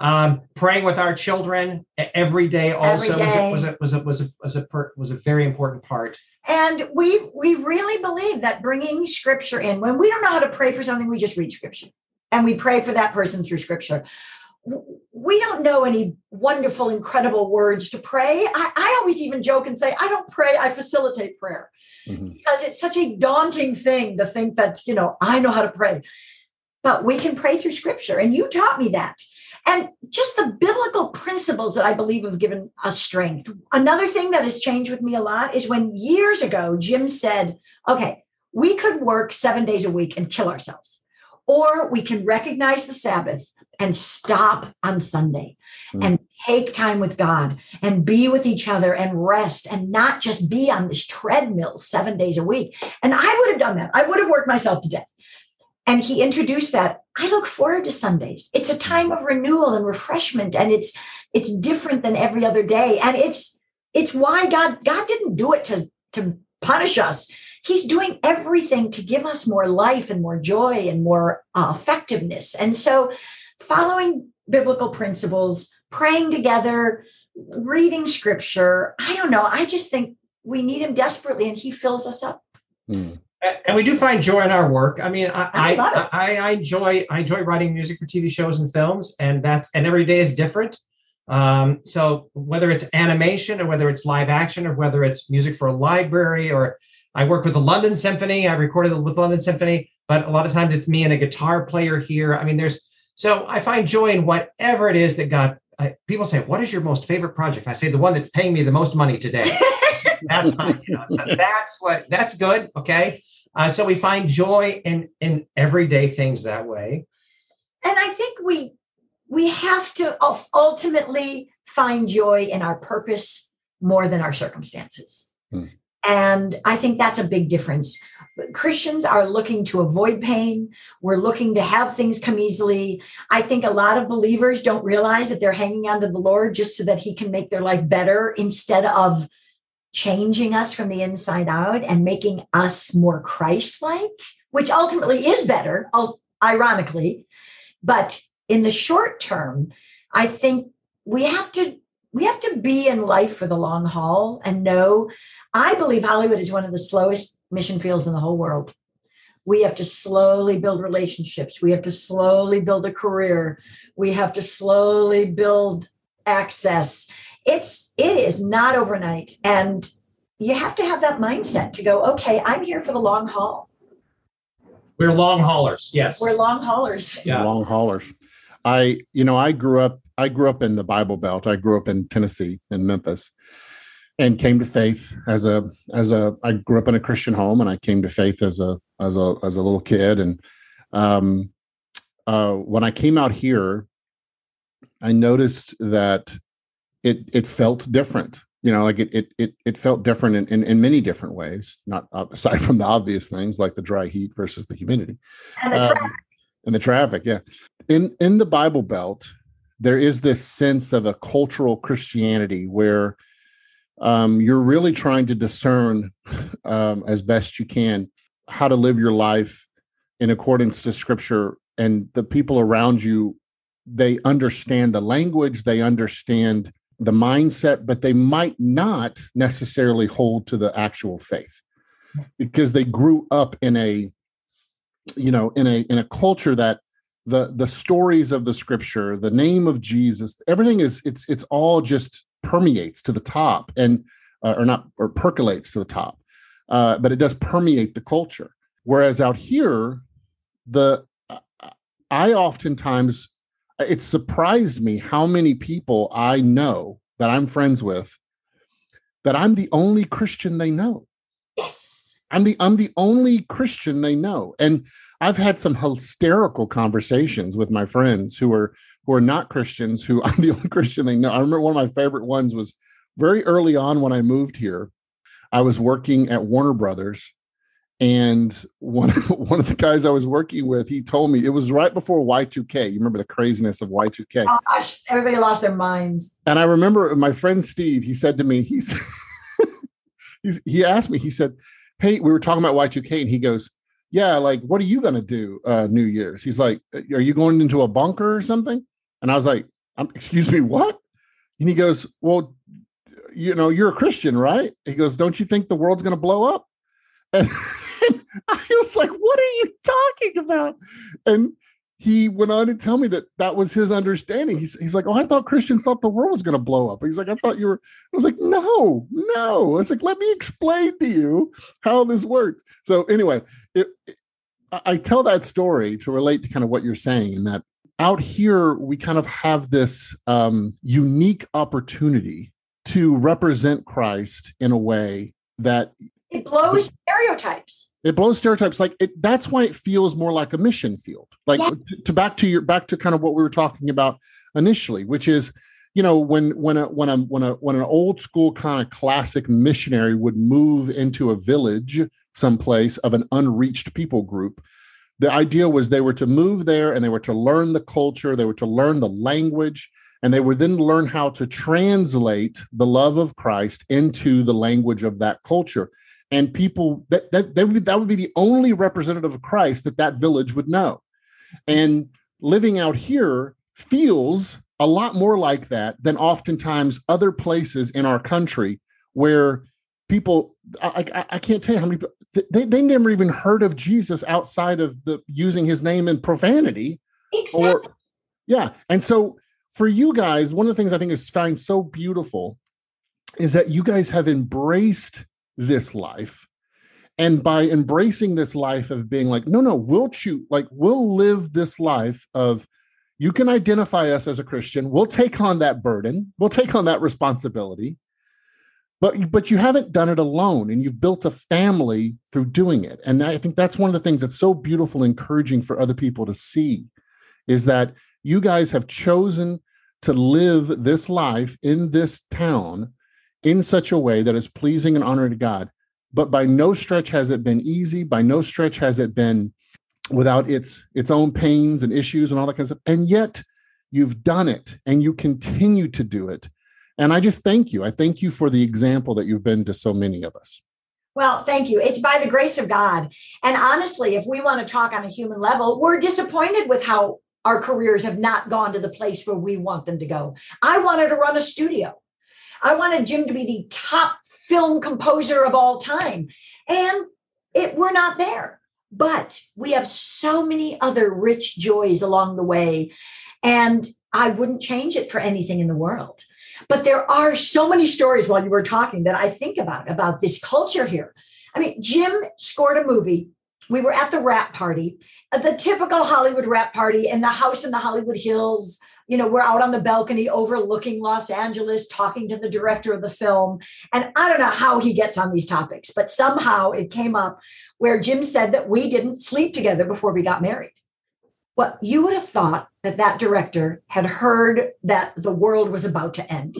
S3: Um, praying with our children every day also
S1: Every day.
S3: was a was a was a was a was a, per, was a very important part.
S1: And we we really believe that bringing scripture in when we don't know how to pray for something, we just read scripture and we pray for that person through scripture. We don't know any wonderful, incredible words to pray. I, I always even joke and say, I don't pray, I facilitate prayer
S2: Mhm.
S1: because it's such a daunting thing to think that, you know, I know how to pray. But we can pray through scripture. And you taught me that. And just the biblical principles that I believe have given us strength. Another thing that has changed with me a lot is when years ago Jim said, okay, we could work seven days a week and kill ourselves, or we can recognize the Sabbath and stop on Sunday
S2: Mm.
S1: and take time with God and be with each other and rest and not just be on this treadmill seven days a week. And I would have done that. I would have worked myself to death. And he introduced that. I look forward to Sundays. It's a time of renewal and refreshment, and it's it's different than every other day. And it's it's why God God didn't do it to to punish us. He's doing everything to give us more life and more joy and more uh, effectiveness. And so, following biblical principles, praying together, reading scripture. I don't know. I just think we need him desperately, and he fills us up.
S2: Mm.
S3: and we do find joy in our work. I mean, I
S1: I
S3: I. I, I enjoy I enjoy writing music for TV shows and films, and that's and every day is different. Um, so whether it's animation or whether it's live action or whether it's music for a library or I work with the London Symphony, I recorded with the London Symphony, but a lot of times it's me and a guitar player here. I mean, there's so I find joy in whatever it is that God. I, people say, "What is your most favorite project?" And I say, "The one that's paying me the most money today." that's fine. You know, so that's what that's good. Okay. Uh, so we find joy in in everyday things that way.
S1: and I think we we have to ultimately find joy in our purpose more than our circumstances.
S2: Hmm.
S1: And I think that's a big difference. Christians are looking to avoid pain. We're looking to have things come easily. I think a lot of believers don't realize that they're hanging on to the Lord just so that He can make their life better instead of changing us from the inside out and making us more Christ like, which ultimately is better, ironically. But in the short term, I think we have to we have to be in life for the long haul and know I believe Hollywood is one of the slowest mission fields in the whole world. We have to slowly build relationships. We have to slowly build a career. We have to slowly build access. It's it is not overnight and you have to have that mindset to go, okay, I'm here for the long haul.
S3: We're long haulers. Yes.
S1: We're long haulers.
S3: Yeah.
S2: long haulers. I, you know, I grew up. I grew up in the Bible Belt. I grew up in Tennessee, in Memphis, and came to faith as a as a. I grew up in a Christian home, and I came to faith as a as a as a little kid. And um, uh, when I came out here, I noticed that it it felt different. You know, like it it it, it felt different in, in in many different ways. Not uh, aside from the obvious things like the dry heat versus the humidity
S1: And the
S2: um, and the traffic yeah in in the bible belt there is this sense of a cultural christianity where um, you're really trying to discern um, as best you can how to live your life in accordance to scripture. And the people around you they understand the language they understand the mindset but they might not necessarily hold to the actual faith because they grew up in a you know in a in a culture that the the stories of the scripture the name of jesus everything is it's it's all just permeates to the top and uh, or not or percolates to the top uh, but it does permeate the culture whereas out here the i oftentimes it surprised me how many people i know that i'm friends with that i'm the only christian they know. I'm the I'm the only Christian they know. And I've had some hysterical conversations with my friends who are who are not Christians, who I'm the only Christian they know. I remember one of my favorite ones was very early on when I moved here. I was working at Warner Brothers And one one of the guys I was working with, he told me it was right before Y2K. You remember the craziness of Y2K?
S1: Gosh, everybody lost their minds.
S2: And I remember my friend Steve. He said to me, he's, he's he asked me. He said, "Hey, we were talking about Y2K," and he goes, "Yeah, like what are you gonna do uh, New Year's?" He's like, "Are you going into a bunker or something?" And I was like, um, "Excuse me, what?" And he goes, "Well, you know, you're a Christian, right?" He goes, "Don't you think the world's gonna blow up?" And I was like, what are you talking about? And he went on to tell me that that was his understanding. He's, he's like, oh, I thought Christians thought the world was going to blow up. He's like, I thought you were. I was like, no, no. I was like, let me explain to you how this works. So anyway, it, it, I tell that story to relate to kind of what you're saying, in that out here we kind of have this um, unique opportunity to represent Christ in a way that
S1: it blows stereotypes
S2: it blows stereotypes like it that's why it feels more like a mission field like yeah. to back to your back to kind of what we were talking about initially which is you know when when a when a when a when an old school kind of classic missionary would move into a village someplace of an unreached people group the idea was they were to move there and they were to learn the culture they were to learn the language and they would then learn how to translate the love of christ into the language of that culture and people that that that would, that would be the only representative of Christ that that village would know. And living out here feels a lot more like that than oftentimes other places in our country where people I, I, I can't tell you how many they, they never even heard of Jesus outside of the using his name in profanity.
S1: Exactly. Or,
S2: yeah. And so for you guys, one of the things I think is find so beautiful is that you guys have embraced this life. And by embracing this life of being like no no we'll choose like we'll live this life of you can identify us as a christian. We'll take on that burden. We'll take on that responsibility. But but you haven't done it alone and you've built a family through doing it. And i think that's one of the things that's so beautiful and encouraging for other people to see is that you guys have chosen to live this life in this town in such a way that is pleasing and honoring to God. But by no stretch has it been easy. By no stretch has it been without its its own pains and issues and all that kind of stuff. And yet you've done it and you continue to do it. And I just thank you. I thank you for the example that you've been to so many of us.
S1: Well, thank you. It's by the grace of God. And honestly, if we want to talk on a human level, we're disappointed with how our careers have not gone to the place where we want them to go. I wanted to run a studio. I wanted Jim to be the top film composer of all time. And it we're not there. But we have so many other rich joys along the way. And I wouldn't change it for anything in the world. But there are so many stories while you were talking that I think about about this culture here. I mean, Jim scored a movie. We were at the wrap party, the typical Hollywood wrap party in the house in the Hollywood Hills you know, we're out on the balcony overlooking Los Angeles, talking to the director of the film. And I don't know how he gets on these topics, but somehow it came up where Jim said that we didn't sleep together before we got married. Well, you would have thought that that director had heard that the world was about to end.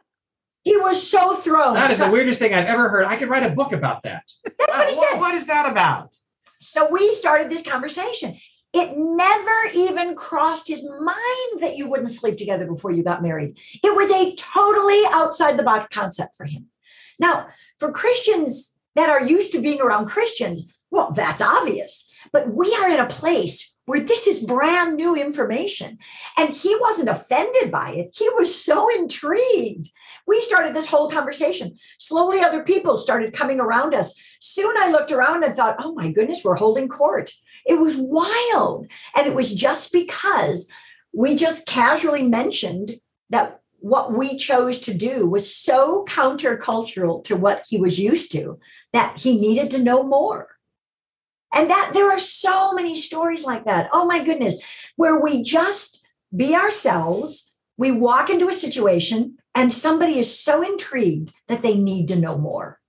S1: he was so thrown.
S3: That is the weirdest thing I've ever heard. I could write a book about that.
S1: That's what he said.
S3: What is that about?
S1: So we started this conversation. It never even crossed his mind that you wouldn't sleep together before you got married. It was a totally outside the box concept for him. Now, for Christians that are used to being around Christians, well, that's obvious. But we are in a place where this is brand new information. And he wasn't offended by it. He was so intrigued. We started this whole conversation. Slowly, other people started coming around us. Soon I looked around and thought, oh my goodness, we're holding court. It was wild. And it was just because we just casually mentioned that what we chose to do was so countercultural to what he was used to that he needed to know more. And that there are so many stories like that. Oh my goodness, where we just be ourselves, we walk into a situation, and somebody is so intrigued that they need to know more.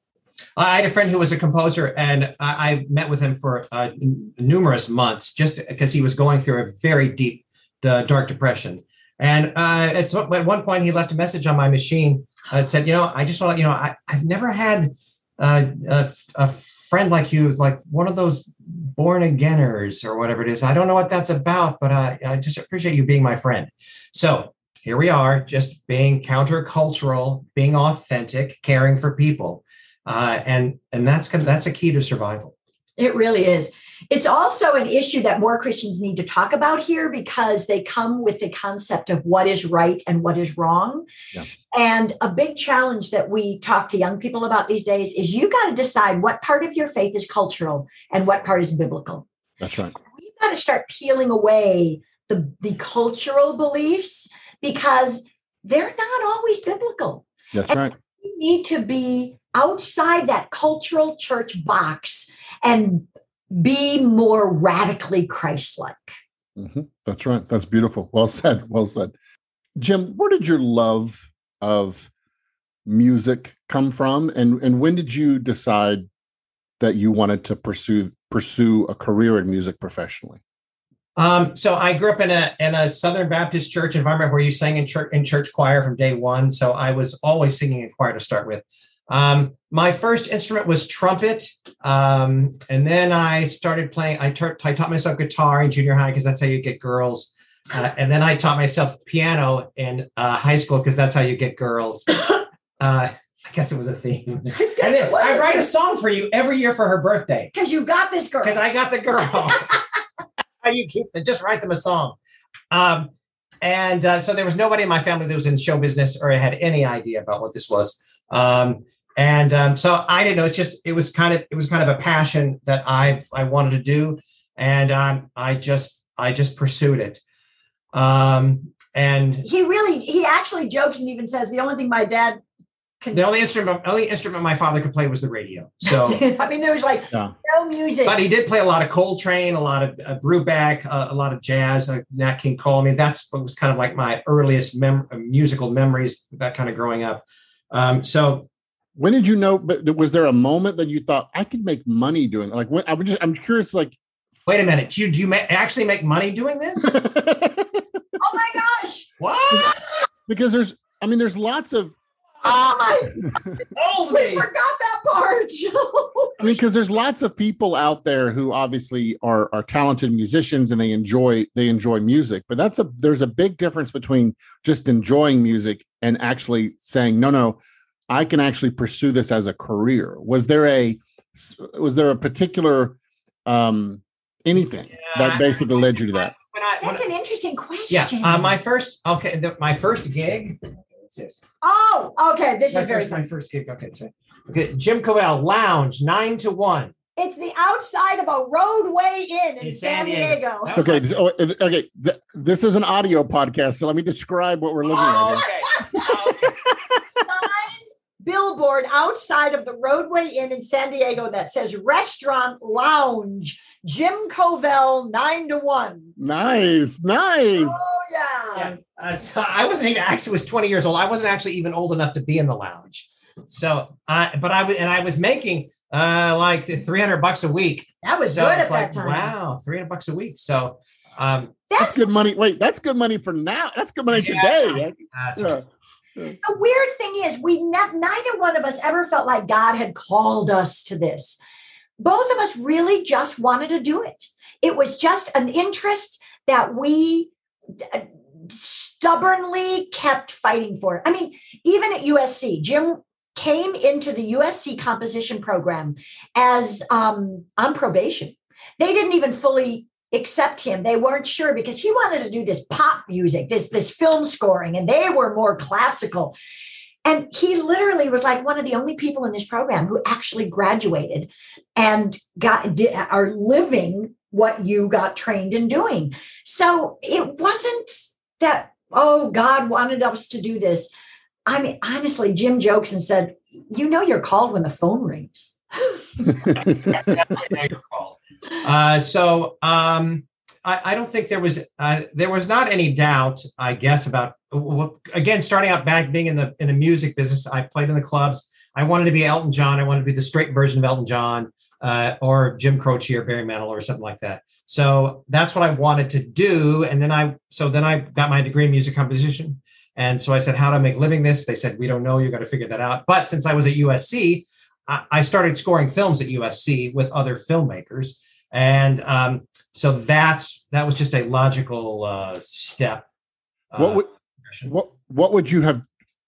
S3: I had a friend who was a composer, and I, I met with him for uh, numerous months just because he was going through a very deep, uh, dark depression. And uh, at, at one point, he left a message on my machine that said, "You know, I just want to, you know, I, I've never had uh, a, a friend like you, like one of those born againers or whatever it is. I don't know what that's about, but I, I just appreciate you being my friend. So here we are, just being countercultural, being authentic, caring for people, uh, and and that's that's a key to survival.
S1: It really is. It's also an issue that more Christians need to talk about here because they come with the concept of what is right and what is wrong. Yeah. And a big challenge that we talk to young people about these days is you got to decide what part of your faith is cultural and what part is biblical.
S2: That's right.
S1: We've got to start peeling away the, the cultural beliefs because they're not always biblical.
S2: That's and right.
S1: We need to be outside that cultural church box and be more radically Christ-like.
S2: Mm-hmm. That's right. That's beautiful. Well said. Well said. Jim, where did your love of music come from, and and when did you decide that you wanted to pursue pursue a career in music professionally?
S3: Um, so I grew up in a in a Southern Baptist church environment where you sang in church in church choir from day one. So I was always singing in choir to start with. Um, my first instrument was trumpet, um, and then I started playing. I taught myself guitar in junior high because that's how you get girls. Uh, and then I taught myself piano in uh, high school because that's how you get girls. Uh, I guess it was a theme. and then I write a song for you every year for her birthday
S1: because you got this girl.
S3: Because I got the girl. how you keep them? Just write them a song. Um, and uh, so there was nobody in my family that was in show business or had any idea about what this was. Um, and um, so I didn't know. It's just it was kind of it was kind of a passion that I I wanted to do, and um, I just I just pursued it. Um, and
S1: he really he actually jokes and even says the only thing my dad
S3: can the only instrument only instrument my father could play was the radio. So
S1: I mean there was like yeah. no music.
S3: But he did play a lot of Coltrane, a lot of uh, Brubeck, uh, a lot of jazz, uh, Nat King Cole. I mean that's what was kind of like my earliest mem- musical memories. That kind of growing up. Um, so
S2: when did you know? But was there a moment that you thought I could make money doing it? Like when I would just, I'm curious. Like,
S3: wait a minute, do you do you ma- actually make money doing this?
S1: oh my gosh!
S3: What?
S2: Because there's, I mean, there's lots of.
S1: Oh my! Old me. forgot that part.
S2: I mean, because there's lots of people out there who obviously are are talented musicians and they enjoy they enjoy music, but that's a there's a big difference between just enjoying music and actually saying no, no I can actually pursue this as a career? Was there a was there a particular um, anything yeah, that basically led you to that?
S1: I, That's an interesting question.
S3: Yeah, uh, my first okay, the, my first gig.
S1: Oh, okay. This my is very
S3: my first gig. Okay, so, okay, Jim Covell Lounge nine to one.
S1: It's the outside of a Rodeway Inn in, in San, Diego. Diego.
S2: Okay, this, oh, okay. This is an audio podcast, so let me describe what we're looking oh,
S1: at. Okay. billboard outside of the Rodeway Inn in San Diego that says restaurant lounge, Jim Covell, nine to one.
S2: Nice, nice.
S1: Oh, yeah.
S3: yeah. Uh, so I wasn't even actually was 20 years old. I wasn't actually even old enough to be in the lounge. So I, but I was, and I was making uh like 300 bucks a week.
S1: That was so good at like, that time.
S3: Wow, 300 bucks a week. So um
S2: that's, that's, good money. Wait, that's good money for now. That's good money yeah, today. Yeah.
S1: The weird thing is, we ne- neither one of us ever felt like God had called us to this. Both of us really just wanted to do it. It was just an interest that we uh, stubbornly kept fighting for. I mean, even at USC, Jim came into the USC composition program as um, on probation. They didn't even fully accept him. They weren't sure because he wanted to do this pop music, this this film scoring, and they were more classical. And he literally was like one of the only people in this program who actually graduated and got are living what you got trained in doing. So it wasn't that oh God wanted us to do this. I mean, honestly, Jim jokes and said, "You know, you're called when the phone rings."
S3: Uh, so um, I, I, don't think there was uh, there was not any doubt, I guess, about again starting out back being in the in the music business. I played in the clubs. I wanted to be Elton John. I wanted to be the straight version of Elton John, uh, or Jim Croce or Barry Manilow or something like that. So that's what I wanted to do. And then I so then I got my degree in music composition. And so I said, How do I make living this? They said, We don't know. You got to figure that out. But since I was at USC, I started scoring films at USC with other filmmakers, and um, so that's that was just a logical uh, step.
S2: What
S3: uh,
S2: would what what would you have?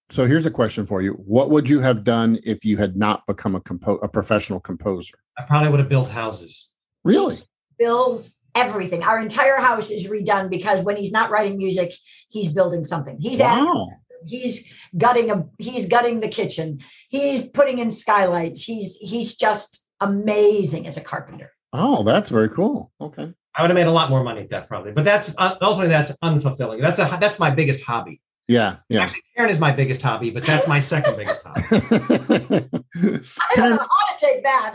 S2: So here's a question for you: What would you have done if you had not become a compo- a professional composer?
S3: I probably would have built houses.
S2: Really?
S1: Builds everything. Our entire house is redone because when he's not writing music, he's building something. He's adding he's gutting a he's gutting the kitchen he's putting in skylights he's he's just amazing as a carpenter
S2: Oh, that's very cool. Okay.
S3: I would have made a lot more money at that probably, but that's uh, ultimately that's unfulfilling. That's a that's my biggest hobby.
S2: Yeah. Yeah.
S3: Actually, Karen is my biggest hobby, but that's my second biggest hobby.
S1: i don't know how to take that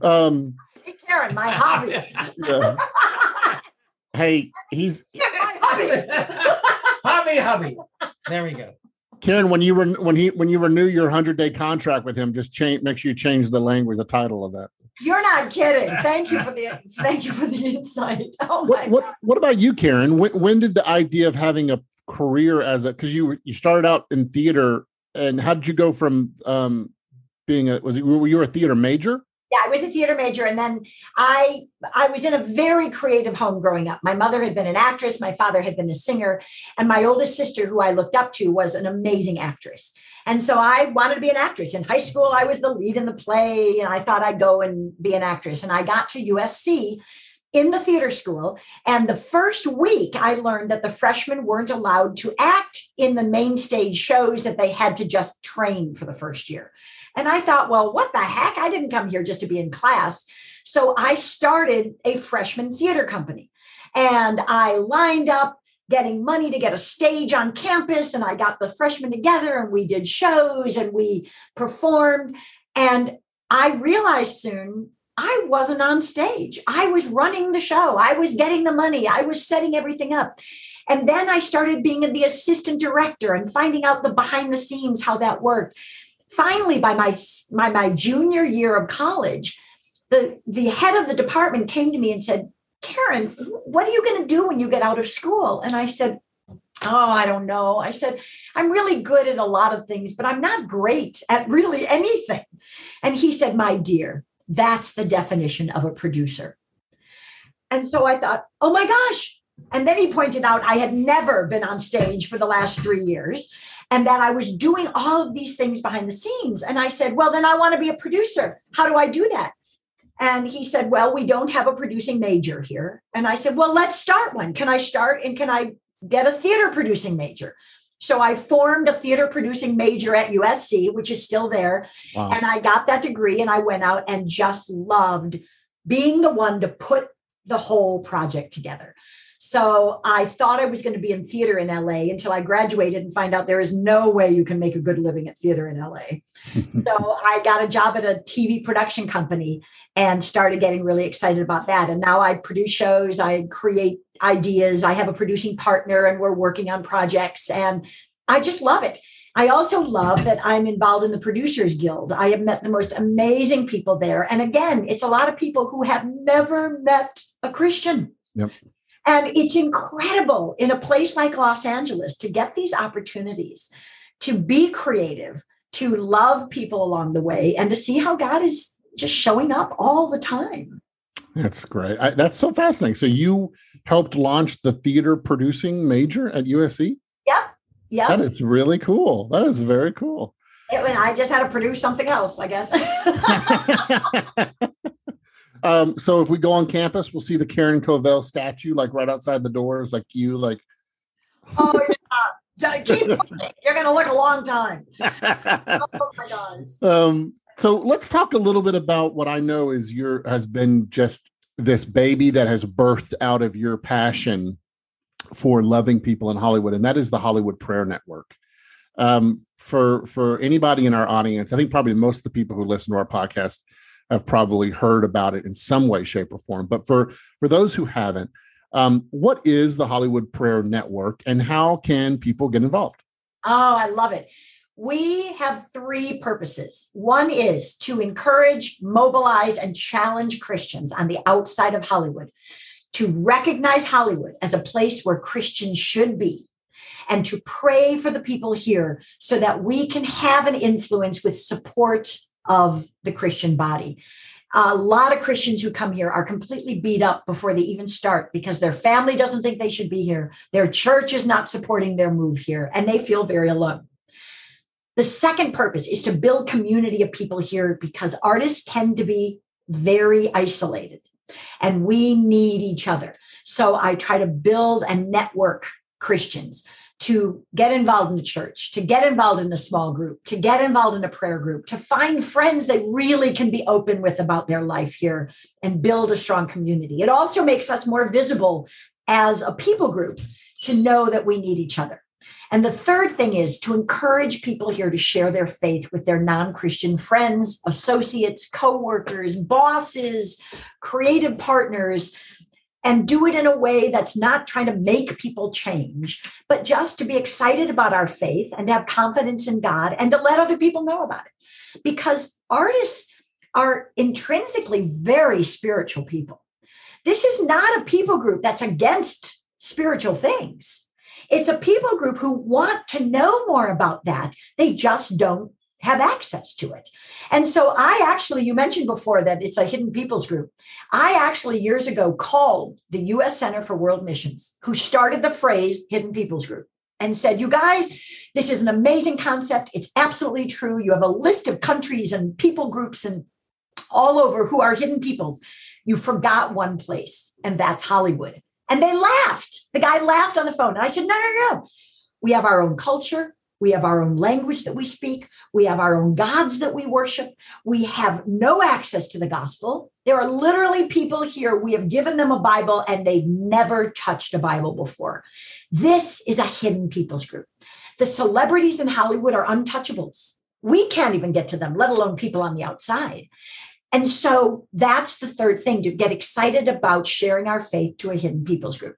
S2: um,
S1: Hey, karen my hobby
S2: yeah. Hey, he's
S1: my hobby
S3: hobby, hobby. There we go.
S2: Karen. When you were when he when you renew your hundred day contract with him, just change. Make sure you change the language, the title of that.
S1: you're not kidding thank you for the thank you for the insight oh my
S2: What what what about you, Karen? When when did the idea of having a career as a because you you started out in theater and how did you go from um being a was it were you a theater major?
S1: Yeah i was a theater major and then i i was in a very creative home growing up. My mother had been an actress my father had been a singer and my oldest sister who i looked up to was an amazing actress. And so i wanted to be an actress. In high school i was the lead in the play and i thought i'd go and be an actress. And i got to usc in the theater school and the first week i learned that the freshmen weren't allowed to act in the main stage shows that they had to just train for the first year and I thought, well, what the heck? I didn't come here just to be in class. So I started a freshman theater company and I lined up getting money to get a stage on campus. And I got the freshmen together and we did shows and we performed. And I realized soon I wasn't on stage. I was running the show, I was getting the money, I was setting everything up. And then I started being the assistant director and finding out the behind the scenes, how that worked finally by my my my junior year of college the the head of the department came to me and said karen what are you going to do when you get out of school? And i said oh i don't know. I said i'm really good at a lot of things but i'm not great at really anything. And he said my dear that's the definition of a producer. And so i thought oh my gosh. And then he pointed out i had never been on stage for the last three years and that I was doing all of these things behind the scenes. And I said, Well, then I want to be a producer. How do I do that? And he said, Well, we don't have a producing major here. And I said, Well, let's start one. Can I start and can I get a theater producing major? So I formed a theater producing major at USC, which is still there.
S2: Wow.
S1: And I got that degree and I went out and just loved being the one to put the whole project together. So I thought I was going to be in theater in LA until I graduated and find out there is no way you can make a good living at theater in LA. so I got a job at a TV production company and started getting really excited about that. And now I produce shows, I create ideas, I have a producing partner, and we're working on projects. And I just love it. I also love that I'm involved in the Producers Guild. I have met the most amazing people there. And again, it's a lot of people who have never met a Christian.
S2: Yep.
S1: And it's incredible in a place like Los Angeles to get these opportunities to be creative, to love people along the way, and to see how God is just showing up all the time.
S2: That's great. I, that's so fascinating. So you helped launch the theater producing major at USC.
S1: Yep. Yep.
S2: That is really cool. That is very cool.
S1: And I just had to produce something else, I guess.
S2: um, so if we go on campus, we'll see the Karen Covell statue, like right outside the doors, like you, like.
S1: oh, yeah. Keep looking. You're going to look a long time. Oh, my gosh.
S2: um, so let's talk a little bit about what I know is your has been just this baby that has birthed out of your passion for loving people in Hollywood, and that is the Hollywood Prayer Network. Um, for for anybody in our audience, I think probably most of the people who listen to our podcast have probably heard about it in some way, shape, or form. But for for those who haven't, um, what is the Hollywood Prayer Network, and how can people get involved?
S1: Oh, I love it. We have three purposes. One is to encourage, mobilize, and challenge Christians on the outside of Hollywood to recognize Hollywood as a place where Christians should be and to pray for the people here so that we can have an influence with support of the Christian body. A lot of Christians who come here are completely beat up before they even start because their family doesn't think they should be here. Their church is not supporting their move here, and they feel very alone. The second purpose is to build community of people here because artists tend to be very isolated and we need each other. So I try to build and network Christians to get involved in the church, to get involved in a small group, to get involved in a prayer group, to find friends they really can be open with about their life here and build a strong community. It also makes us more visible as a people group to know that we need each other. And the third thing is to encourage people here to share their faith with their non Christian friends, associates, co workers, bosses, creative partners, and do it in a way that's not trying to make people change, but just to be excited about our faith and to have confidence in God and to let other people know about it. Because artists are intrinsically very spiritual people. This is not a people group that's against spiritual things. It's a people group who want to know more about that. They just don't have access to it. And so I actually, you mentioned before that it's a hidden peoples group. I actually years ago called the US Center for World Missions, who started the phrase hidden peoples group, and said, You guys, this is an amazing concept. It's absolutely true. You have a list of countries and people groups and all over who are hidden peoples. You forgot one place, and that's Hollywood. And they laughed. The guy laughed on the phone. And I said, No, no, no. We have our own culture. We have our own language that we speak. We have our own gods that we worship. We have no access to the gospel. There are literally people here, we have given them a Bible and they've never touched a Bible before. This is a hidden people's group. The celebrities in Hollywood are untouchables. We can't even get to them, let alone people on the outside. And so that's the third thing to get excited about sharing our faith to a hidden people's group.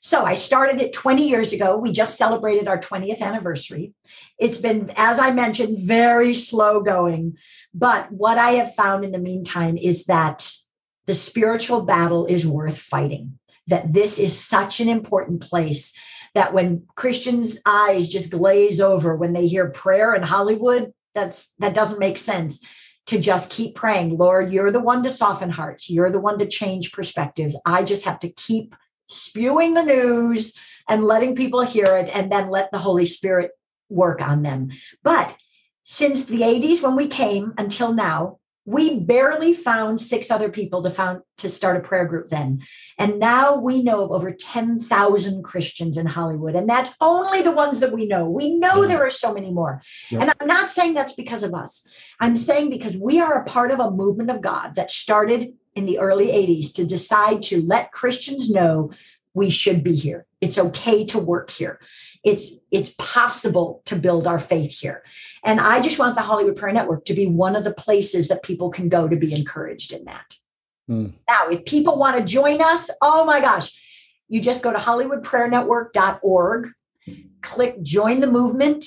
S1: So I started it 20 years ago. We just celebrated our 20th anniversary. It's been, as I mentioned, very slow going. But what I have found in the meantime is that the spiritual battle is worth fighting, that this is such an important place that when Christians' eyes just glaze over when they hear prayer in Hollywood, that's that doesn't make sense to just keep praying. Lord, you're the one to soften hearts. You're the one to change perspectives. I just have to keep spewing the news and letting people hear it and then let the Holy Spirit work on them. But since the 80s when we came until now, we barely found six other people to found to start a prayer group then. And now we know of over 10,000 Christians in Hollywood. And that's only the ones that we know. We know mm. there are so many more. Yeah. And I'm not saying that's because of us. I'm saying because we are a part of a movement of God that started in the early 80s to decide to let Christians know we should be here. It's okay to work here. It's it's possible to build our faith here. And I just want the Hollywood Prayer Network to be one of the places that people can go to be encouraged in that. Mm. Now, if people want to join us, oh my gosh, you just go to hollywoodprayernetwork.org, click join the movement,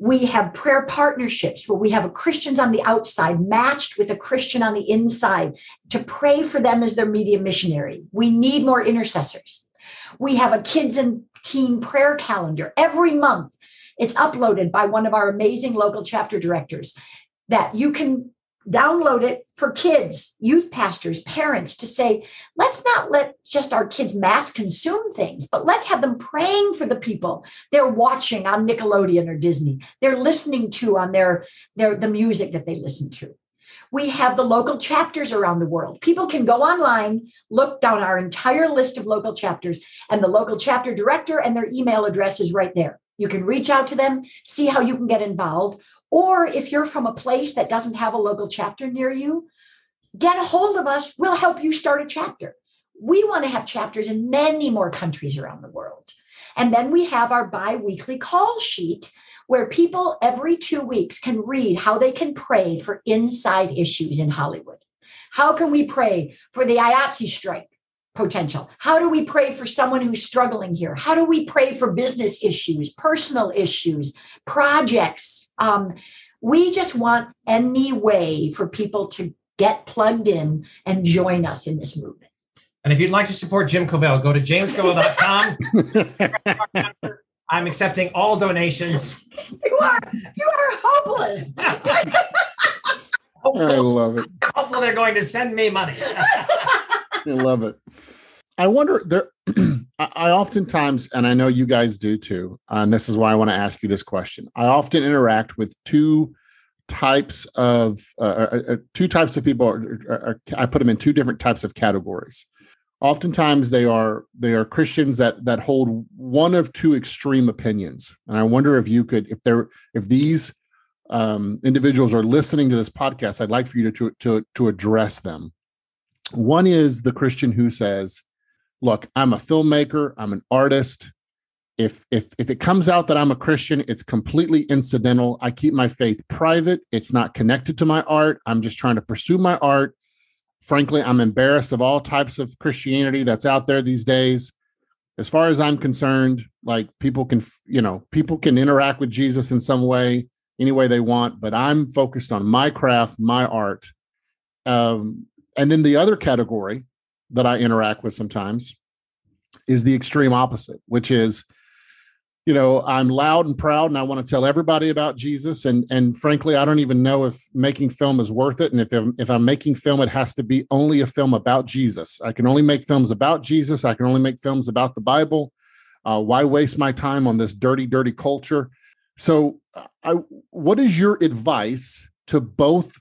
S1: we have prayer partnerships where we have a Christians on the outside matched with a Christian on the inside to pray for them as their media missionary. We need more intercessors. We have a kids and teen prayer calendar every month. It's uploaded by one of our amazing local chapter directors that you can download it for kids, youth pastors, parents to say, let's not let just our kids mass consume things, but let's have them praying for the people they're watching on Nickelodeon or Disney. They're listening to on their, their the music that they listen to. We have the local chapters around the world. People can go online, look down our entire list of local chapters, and the local chapter director and their email address is right there. You can reach out to them, see how you can get involved, or if you're from a place that doesn't have a local chapter near you, get a hold of us. We'll help you start a chapter. We want to have chapters in many more countries around the world. And then we have our bi weekly call sheet where people every two weeks can read how they can pray for inside issues in Hollywood. How can we pray for the IATSE strike? potential? How do we pray for someone who's struggling here? How do we pray for business issues, personal issues, projects? Um, we just want any way for people to get plugged in and join us in this movement.
S3: And if you'd like to support Jim Covell, go to jamescovell.com. I'm accepting all donations.
S1: You are you are hopeless.
S2: I love it.
S3: Hopefully, they're going to send me money.
S2: I love it. I wonder there. I, oftentimes, and I know you guys do too, and this is why I want to ask you this question. I often interact with two types of uh, uh, uh two types of people. I put them in two different types of categories. Oftentimes, they are they are Christians that that hold one of two extreme opinions, and I wonder if you could, if they're if these um, individuals are listening to this podcast, I'd like for you to to, to address them. One is the Christian who says, "Look, I'm a filmmaker. I'm an artist. If if if it comes out that i'm a christian it's completely incidental. I keep my faith private. It's not connected to my art. I'm just trying to pursue my art. Frankly i'm embarrassed of all types of christianity that's out there these days. As far as i'm concerned like people can you know people can interact with jesus in some way any way they want but i'm focused on my craft my art. Um, and then the other category that i interact with sometimes is the extreme opposite which is you know i'm loud and proud and i want to tell everybody about jesus and and frankly i don't even know if making film is worth it and if if i'm making film it has to be only a film about jesus. I can only make films about jesus. I can only make films about the bible. Uh, why waste my time on this dirty dirty culture? So I, what is your advice to both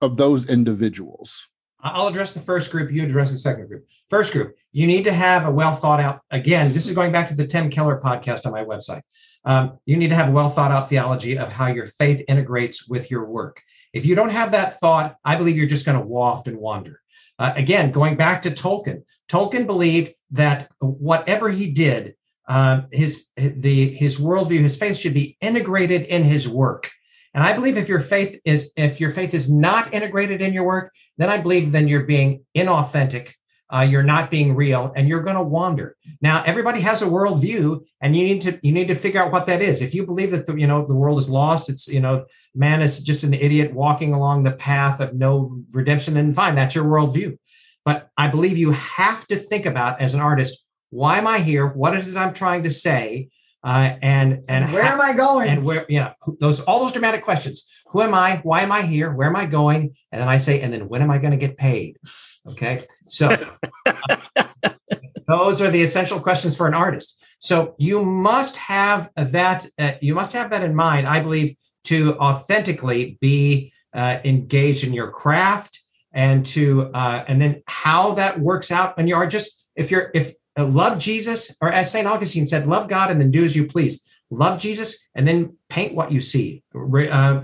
S2: of those individuals
S3: i'll address the first group you address the second group. First group you need to have a well thought out again this is going back to the tim keller podcast on my website. Um, you need to have a well thought out theology of how your faith integrates with your work. If you don't have that thought i believe you're just going to waft and wander. Uh, again going back to tolkien tolkien believed that whatever he did um, his the his worldview his faith should be integrated in his work and i believe if your faith is if your faith is not integrated in your work then i believe then you're being inauthentic uh, you're not being real and you're going to wander. Now everybody has a worldview and you need to you need to figure out what that is. If you believe that the you know the world is lost it's you know man is just an idiot walking along the path of no redemption then fine that's your worldview. But i believe you have to think about as an artist why am i here? What is it i'm trying to say uh, and and
S1: where am i going?
S3: and where you know those all those dramatic questions. Who am i? Why am i here? Where am i going? And then i say and then when am i going to get paid? Okay. So those are the essential questions for an artist. So you must have that, uh, you must have that in mind, I believe, to authentically be uh, engaged in your craft and to, uh, and then how that works out when you are just, if you're, if uh, love Jesus, or as St. Augustine said, love God and then do as you please. Love Jesus and then paint what you see, uh,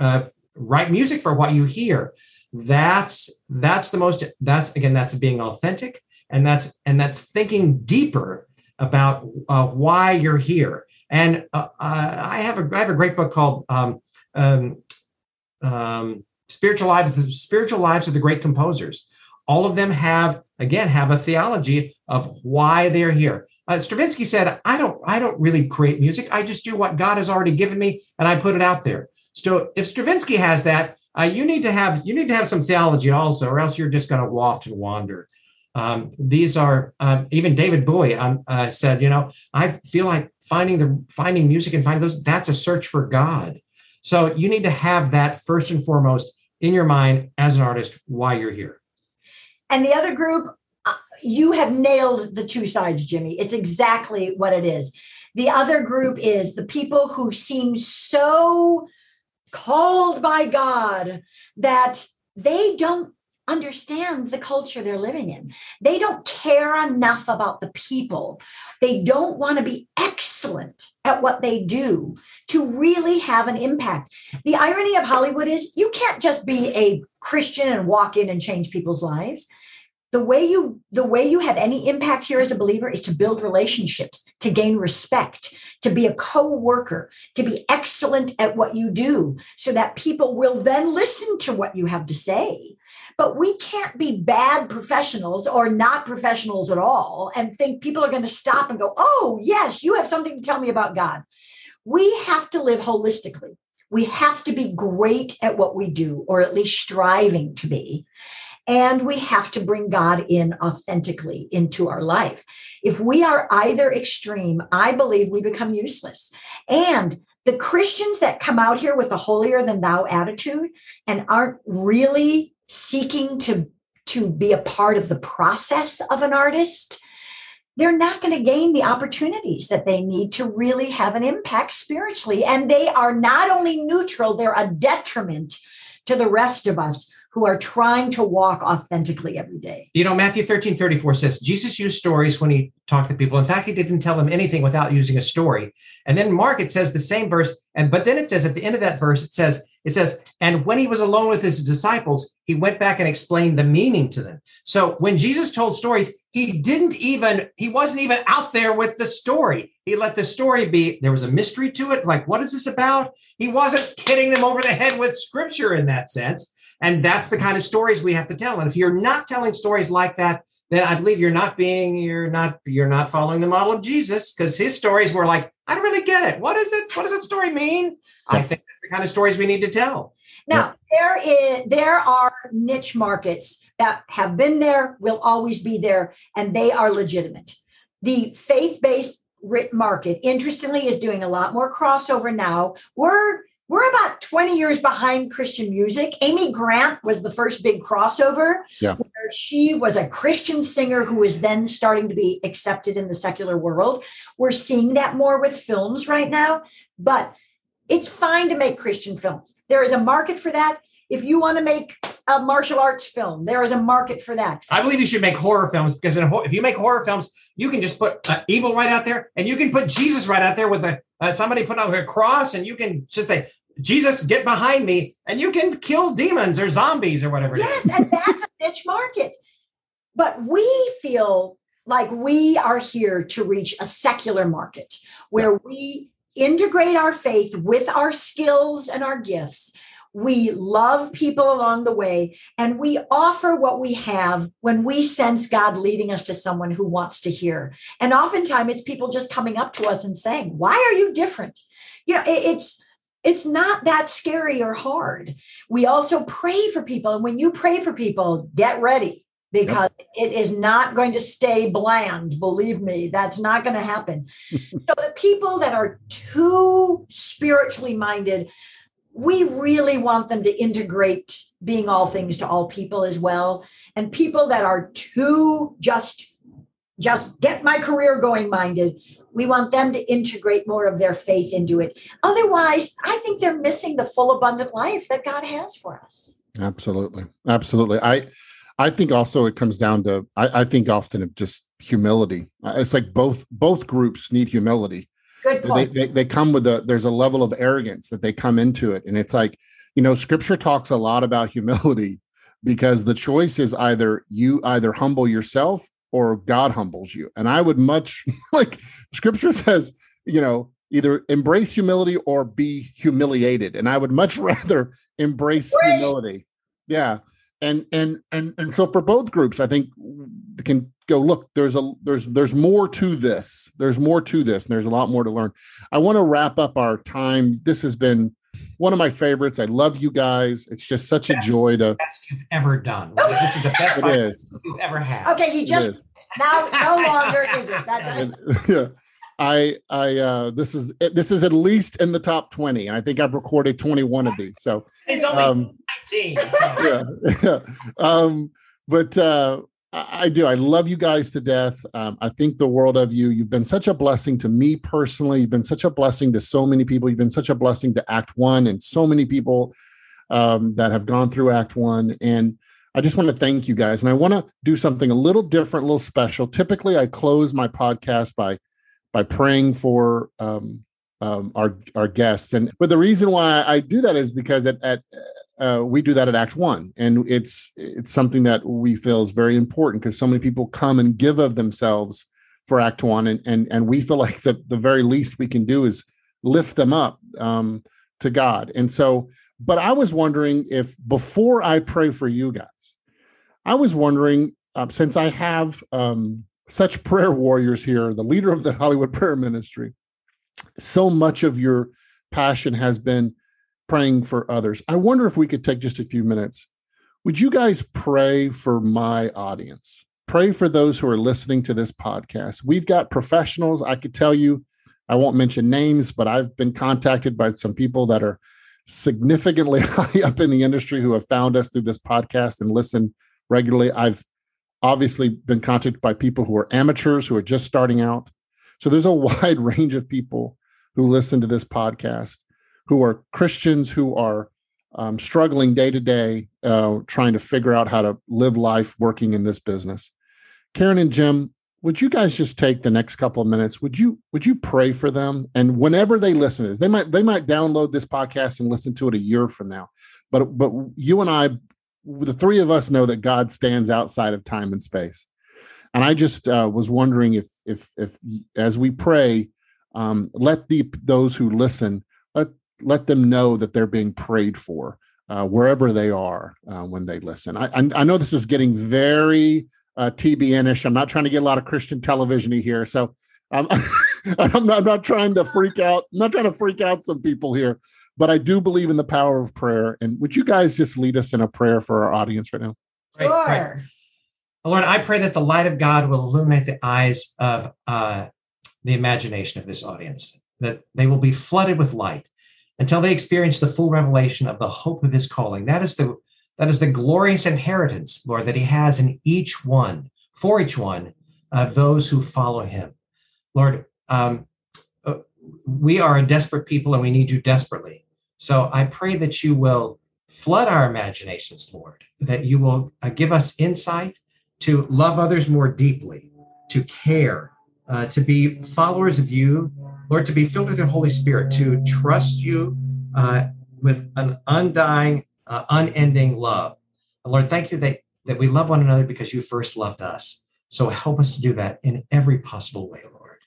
S3: uh, write music for what you hear that's that's the most that's again that's being authentic and that's and that's thinking deeper about uh, why you're here and uh, i have a i have a great book called um, um, um, spiritual lives spiritual lives of the great composers all of them have again have a theology of why they're here uh, stravinsky said i don't i don't really create music i just do what god has already given me and i put it out there so if stravinsky has that uh, you need to have you need to have some theology also, or else you're just going to waft and wander. Um, these are uh, even David Bowie um, uh, said, you know, I feel like finding the finding music and finding those that's a search for God. So you need to have that first and foremost in your mind as an artist why you're here.
S1: And the other group, uh, you have nailed the two sides, Jimmy. It's exactly what it is. The other group is the people who seem so called by God that they don't understand the culture they're living in. They don't care enough about the people. They don't want to be excellent at what they do to really have an impact. The irony of Hollywood is you can't just be a Christian and walk in and change people's lives the way you the way you have any impact here as a believer is to build relationships to gain respect to be a co-worker to be excellent at what you do so that people will then listen to what you have to say. But we can't be bad professionals or not professionals at all and think people are going to stop and go oh yes you have something to tell me about god. We have to live holistically. We have to be great at what we do or at least striving to be and we have to bring God in authentically into our life. If we are either extreme, I believe we become useless. And the Christians that come out here with a holier than thou attitude and aren't really seeking to, to be a part of the process of an artist, they're not going to gain the opportunities that they need to really have an impact spiritually. And they are not only neutral, they're a detriment to the rest of us who are trying to walk authentically every day.
S3: You know, Matthew 13, 34 says Jesus used stories when he talked to people. In fact, he didn't tell them anything without using a story. And then Mark, it says the same verse. And but then it says at the end of that verse, it says, it says, and when he was alone with his disciples, he went back and explained the meaning to them. So when Jesus told stories, he didn't even, he wasn't even out there with the story. He let the story be, there was a mystery to it. Like, what is this about? He wasn't hitting them over the head with scripture in that sense. And that's the kind of stories we have to tell. And if you're not telling stories like that, then I believe you're not being, you're not, you're not following the model of Jesus because his stories were like, I don't really get it. What is it? What does that story mean? I think that's the kind of stories we need to tell.
S1: Now, there is there are niche markets that have been there, will always be there, and they are legitimate. The faith-based market, interestingly, is doing a lot more crossover now. We're we're about 20 years behind Christian music. Amy Grant was the first big crossover.
S2: Yeah.
S1: Where she was a Christian singer who was then starting to be accepted in the secular world. We're seeing that more with films right now, but it's fine to make Christian films. There is a market for that. If you want to make a martial arts film, there is a market for that.
S3: I believe you should make horror films because if you make horror films, you can just put uh, evil right out there, and you can put Jesus right out there with a uh, somebody put out a cross, and you can just say, "Jesus, get behind me," and you can kill demons or zombies or whatever.
S1: Yes, and that's a niche market. But we feel like we are here to reach a secular market where we integrate our faith with our skills and our gifts. We love people along the way, and we offer what we have when we sense God leading us to someone who wants to hear. And oftentimes, it's people just coming up to us and saying, "Why are you different?" You know, it's it's not that scary or hard. We also pray for people, and when you pray for people, get ready because yep. it is not going to stay bland. Believe me, that's not going to happen. so, the people that are too spiritually minded, we really want them to integrate being all things to all people as well. And people that are too just just get my career going minded we want them to integrate more of their faith into it otherwise i think they're missing the full abundant life that god has for us
S2: absolutely absolutely i I think also it comes down to I, I, think often of just humility. Uh, it's like both both groups need humility.
S1: Good
S2: point. They, they, they come with a there's a level of arrogance that they come into it, and it's like you know Scripture talks a lot about humility because the choice is either you either humble yourself or God humbles you, and I would much like Scripture says you know either embrace humility or be humiliated, and I would much rather embrace humility. Yeah. And and and and so for both groups i think the can go look there's a there's there's more to this. There's more to this and there's a lot more to learn. I want to wrap up our time. This has been one of my favorites. I love you guys. It's just such a joy to
S3: best you've ever done this is the best
S2: it is.
S3: you've ever had.
S1: Okay you just now no longer is it. That's
S2: yeah. I I uh this is this is at least in the top 20 and I think I've recorded 21 of these so
S3: it's only um, 19 so.
S2: yeah, yeah. Um but uh I, do. I love you guys to death. Um I think the world of you you've been such a blessing to me personally. You've been such a blessing to so many people. You've been such a blessing to act 1 and so many people um that have gone through act 1 and I just want to thank you guys. And I want to do something a little different a little special. Typically I close my podcast by by praying for um, um, our our guests. And but the reason why I do that is because at, at uh, we do that at Act One, and it's it's something that we feel is very important because so many people come and give of themselves for Act One, and and and we feel like the the very least we can do is lift them up um, to God. And so, but I was wondering if before I pray for you guys, I was wondering uh, since I have um, such prayer warriors here, the leader of the Hollywood Prayer Ministry. So much of your passion has been praying for others. I wonder if we could take just a few minutes. would you guys pray for my audience? Pray for those who are listening to this podcast. We've got professionals. I could tell you, I won't mention names, but I've been contacted by some people that are significantly high up in the industry who have found us through this podcast and listen regularly. I've obviously been contacted by people who are amateurs who are just starting out. So there's a wide range of people who listen to this podcast who are Christians who are um, struggling day to day, uh, trying to figure out how to live life working in this business. Karen and Jim, would you guys just take the next couple of minutes? Would you would you pray for them? And whenever they listen to this, they might they might download this podcast and listen to it a year from now. But but you and I, the three of us know that God stands outside of time and space. And I just uh, was wondering if if if as we pray, um, let the those who listen let let them know that they're being prayed for uh, wherever they are uh, when they listen. I, I, I know this is getting very uh, TBN-ish. I'm not trying to get a lot of Christian television here, so um, I'm, not, I'm not trying to freak out. I'm not trying to freak out some people here, but I do believe in the power of prayer. And would you guys just lead us in a prayer for our audience right now?
S1: Sure. Right, right.
S3: Lord, I pray that the light of God will illuminate the eyes of uh, the imagination of this audience, that they will be flooded with light until they experience the full revelation of the hope of his calling. That is the that is the glorious inheritance, Lord, that he has in each one, for each one of those who follow him. Lord, um, uh, we are a desperate people and we need you desperately. So I pray that you will flood our imaginations, Lord, that you will uh, give us insight to love others more deeply, to care, uh, to be followers of you, Lord, to be filled with your Holy Spirit, to trust you uh, with an undying uh, unending love. And Lord, thank you that, that we love one another because you first loved us. So help us to do that in every possible way, Lord.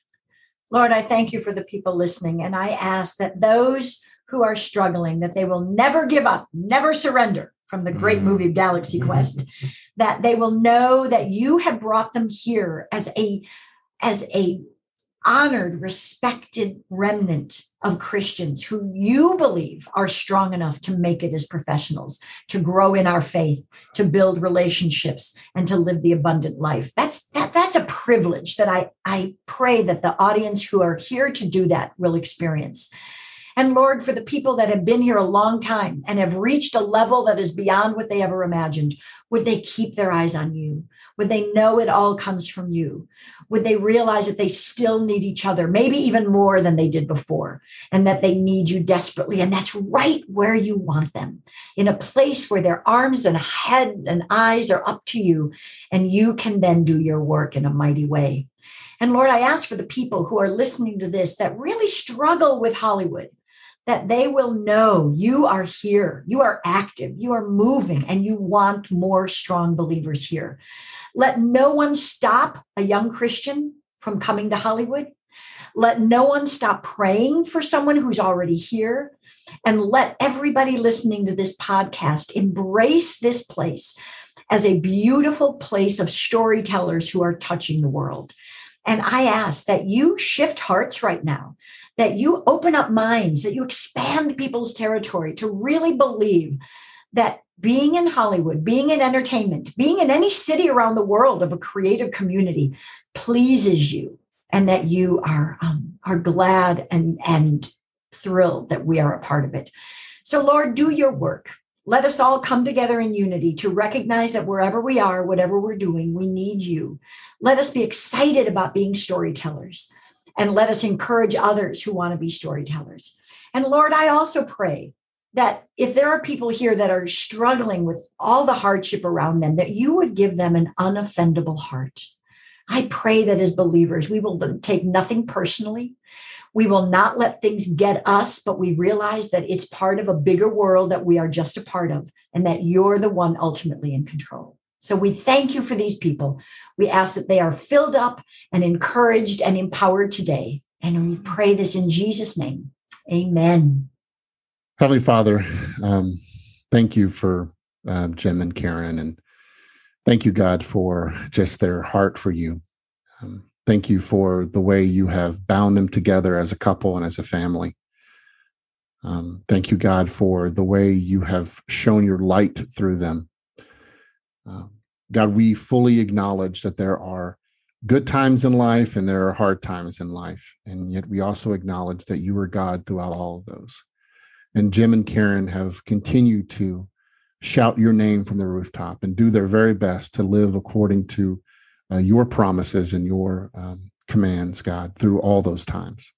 S1: Lord, I thank you for the people listening. And I ask that those who are struggling, that they will never give up, never surrender from the great movie Galaxy Quest, that they will know that you have brought them here as a as a honored, respected remnant of Christians who you believe are strong enough to make it as professionals, to grow in our faith, to build relationships, and to live the abundant life. That's that, that's a privilege that I, I pray that the audience who are here to do that will experience. And Lord, for the people that have been here a long time and have reached a level that is beyond what they ever imagined, would they keep their eyes on you? Would they know it all comes from you? Would they realize that they still need each other, maybe even more than they did before, and that they need you desperately? And that's right where you want them in a place where their arms and head and eyes are up to you, and you can then do your work in a mighty way. And Lord, I ask for the people who are listening to this that really struggle with Hollywood that they will know you are here, you are active, you are moving, and you want more strong believers here. Let no one stop a young Christian from coming to Hollywood. Let no one stop praying for someone who's already here. And let everybody listening to this podcast embrace this place as a beautiful place of storytellers who are touching the world. And I ask that you shift hearts right now, that you open up minds, that you expand people's territory to really believe that being in Hollywood, being in entertainment, being in any city around the world of a creative community pleases you, and that you are um, are glad and and thrilled that we are a part of it. So, Lord, do your work. Let us all come together in unity to recognize that wherever we are, whatever we're doing, we need you. Let us be excited about being storytellers and let us encourage others who want to be storytellers. And Lord, I also pray that if there are people here that are struggling with all the hardship around them, that you would give them an unoffendable heart. I pray that as believers, we will take nothing personally. We will not let things get us, but we realize that it's part of a bigger world that we are just a part of, and that you're the one ultimately in control. So we thank you for these people. We ask that they are filled up and encouraged and empowered today. And we pray this in Jesus' name. Amen.
S2: Heavenly Father, um, thank you for uh, Jim and Karen, and thank you, God, for just their heart for you. Um, thank you for the way you have bound them together as a couple and as a family. Um, thank you, God, for the way you have shown your light through them Um, God, we fully acknowledge that there are good times in life and there are hard times in life. And yet we also acknowledge that you are God throughout all of those. And Jim and Karen have continued to shout your name from the rooftop and do their very best to live according to uh, your promises and your um, commands, God, through all those times.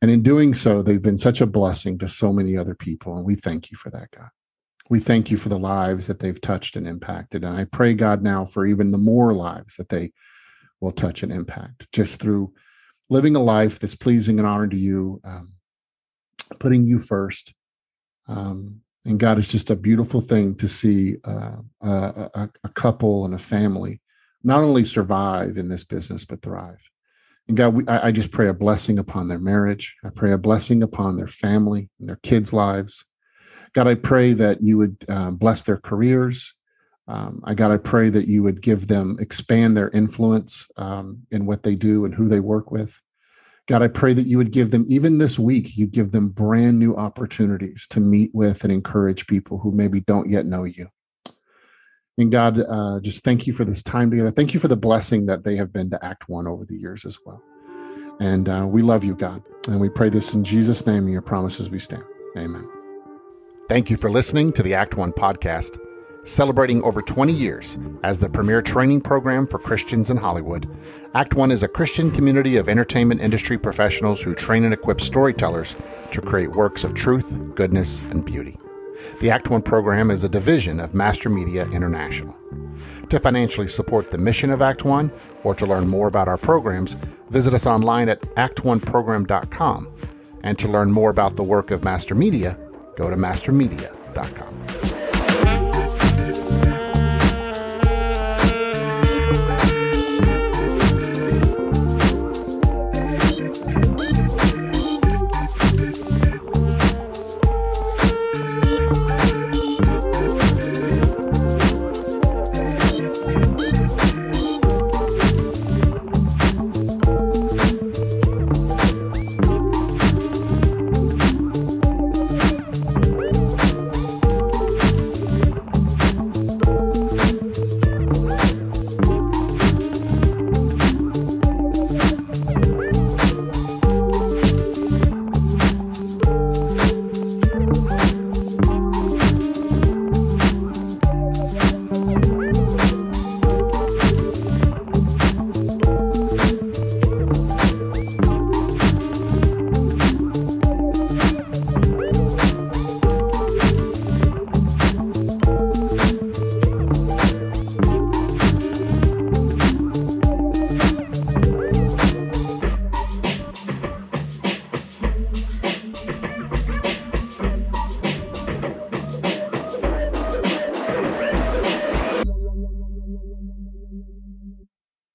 S2: And in doing so, they've been such a blessing to so many other people. And we thank you for that, God. We thank you for the lives that they've touched and impacted. And I pray, God, now for even the more lives that they will touch and impact just through living a life that's pleasing and honoring to you, um, putting you first. Um, and God, it's just a beautiful thing to see uh, a, a couple and a family not only survive in this business, but thrive. And God, we, I, I, just pray a blessing upon their marriage. I pray a blessing upon their family and their kids' lives. God, I pray that you would uh, bless their careers. Um, I God, I pray that you would give them, expand their influence um, in what they do and who they work with. God, I pray that you would give them, even this week, you give them brand new opportunities to meet with and encourage people who maybe don't yet know you. And God, uh, just thank you for this time together. Thank you for the blessing that they have been to Act One over the years as well. And uh, we love you, God. And we pray this in Jesus' name and your promises we stand. Amen. Thank you for listening to the Act One podcast. Celebrating over 20 years as the premier training program for Christians in Hollywood, Act One is a Christian community of entertainment industry professionals who train and equip storytellers to create works of truth, goodness, and beauty. The Act One program is a division of Master Media International. To financially support the mission of Act One or to learn more about our programs, visit us online at act1program.com. And to learn more about the work of Master Media, go to mastermedia.com.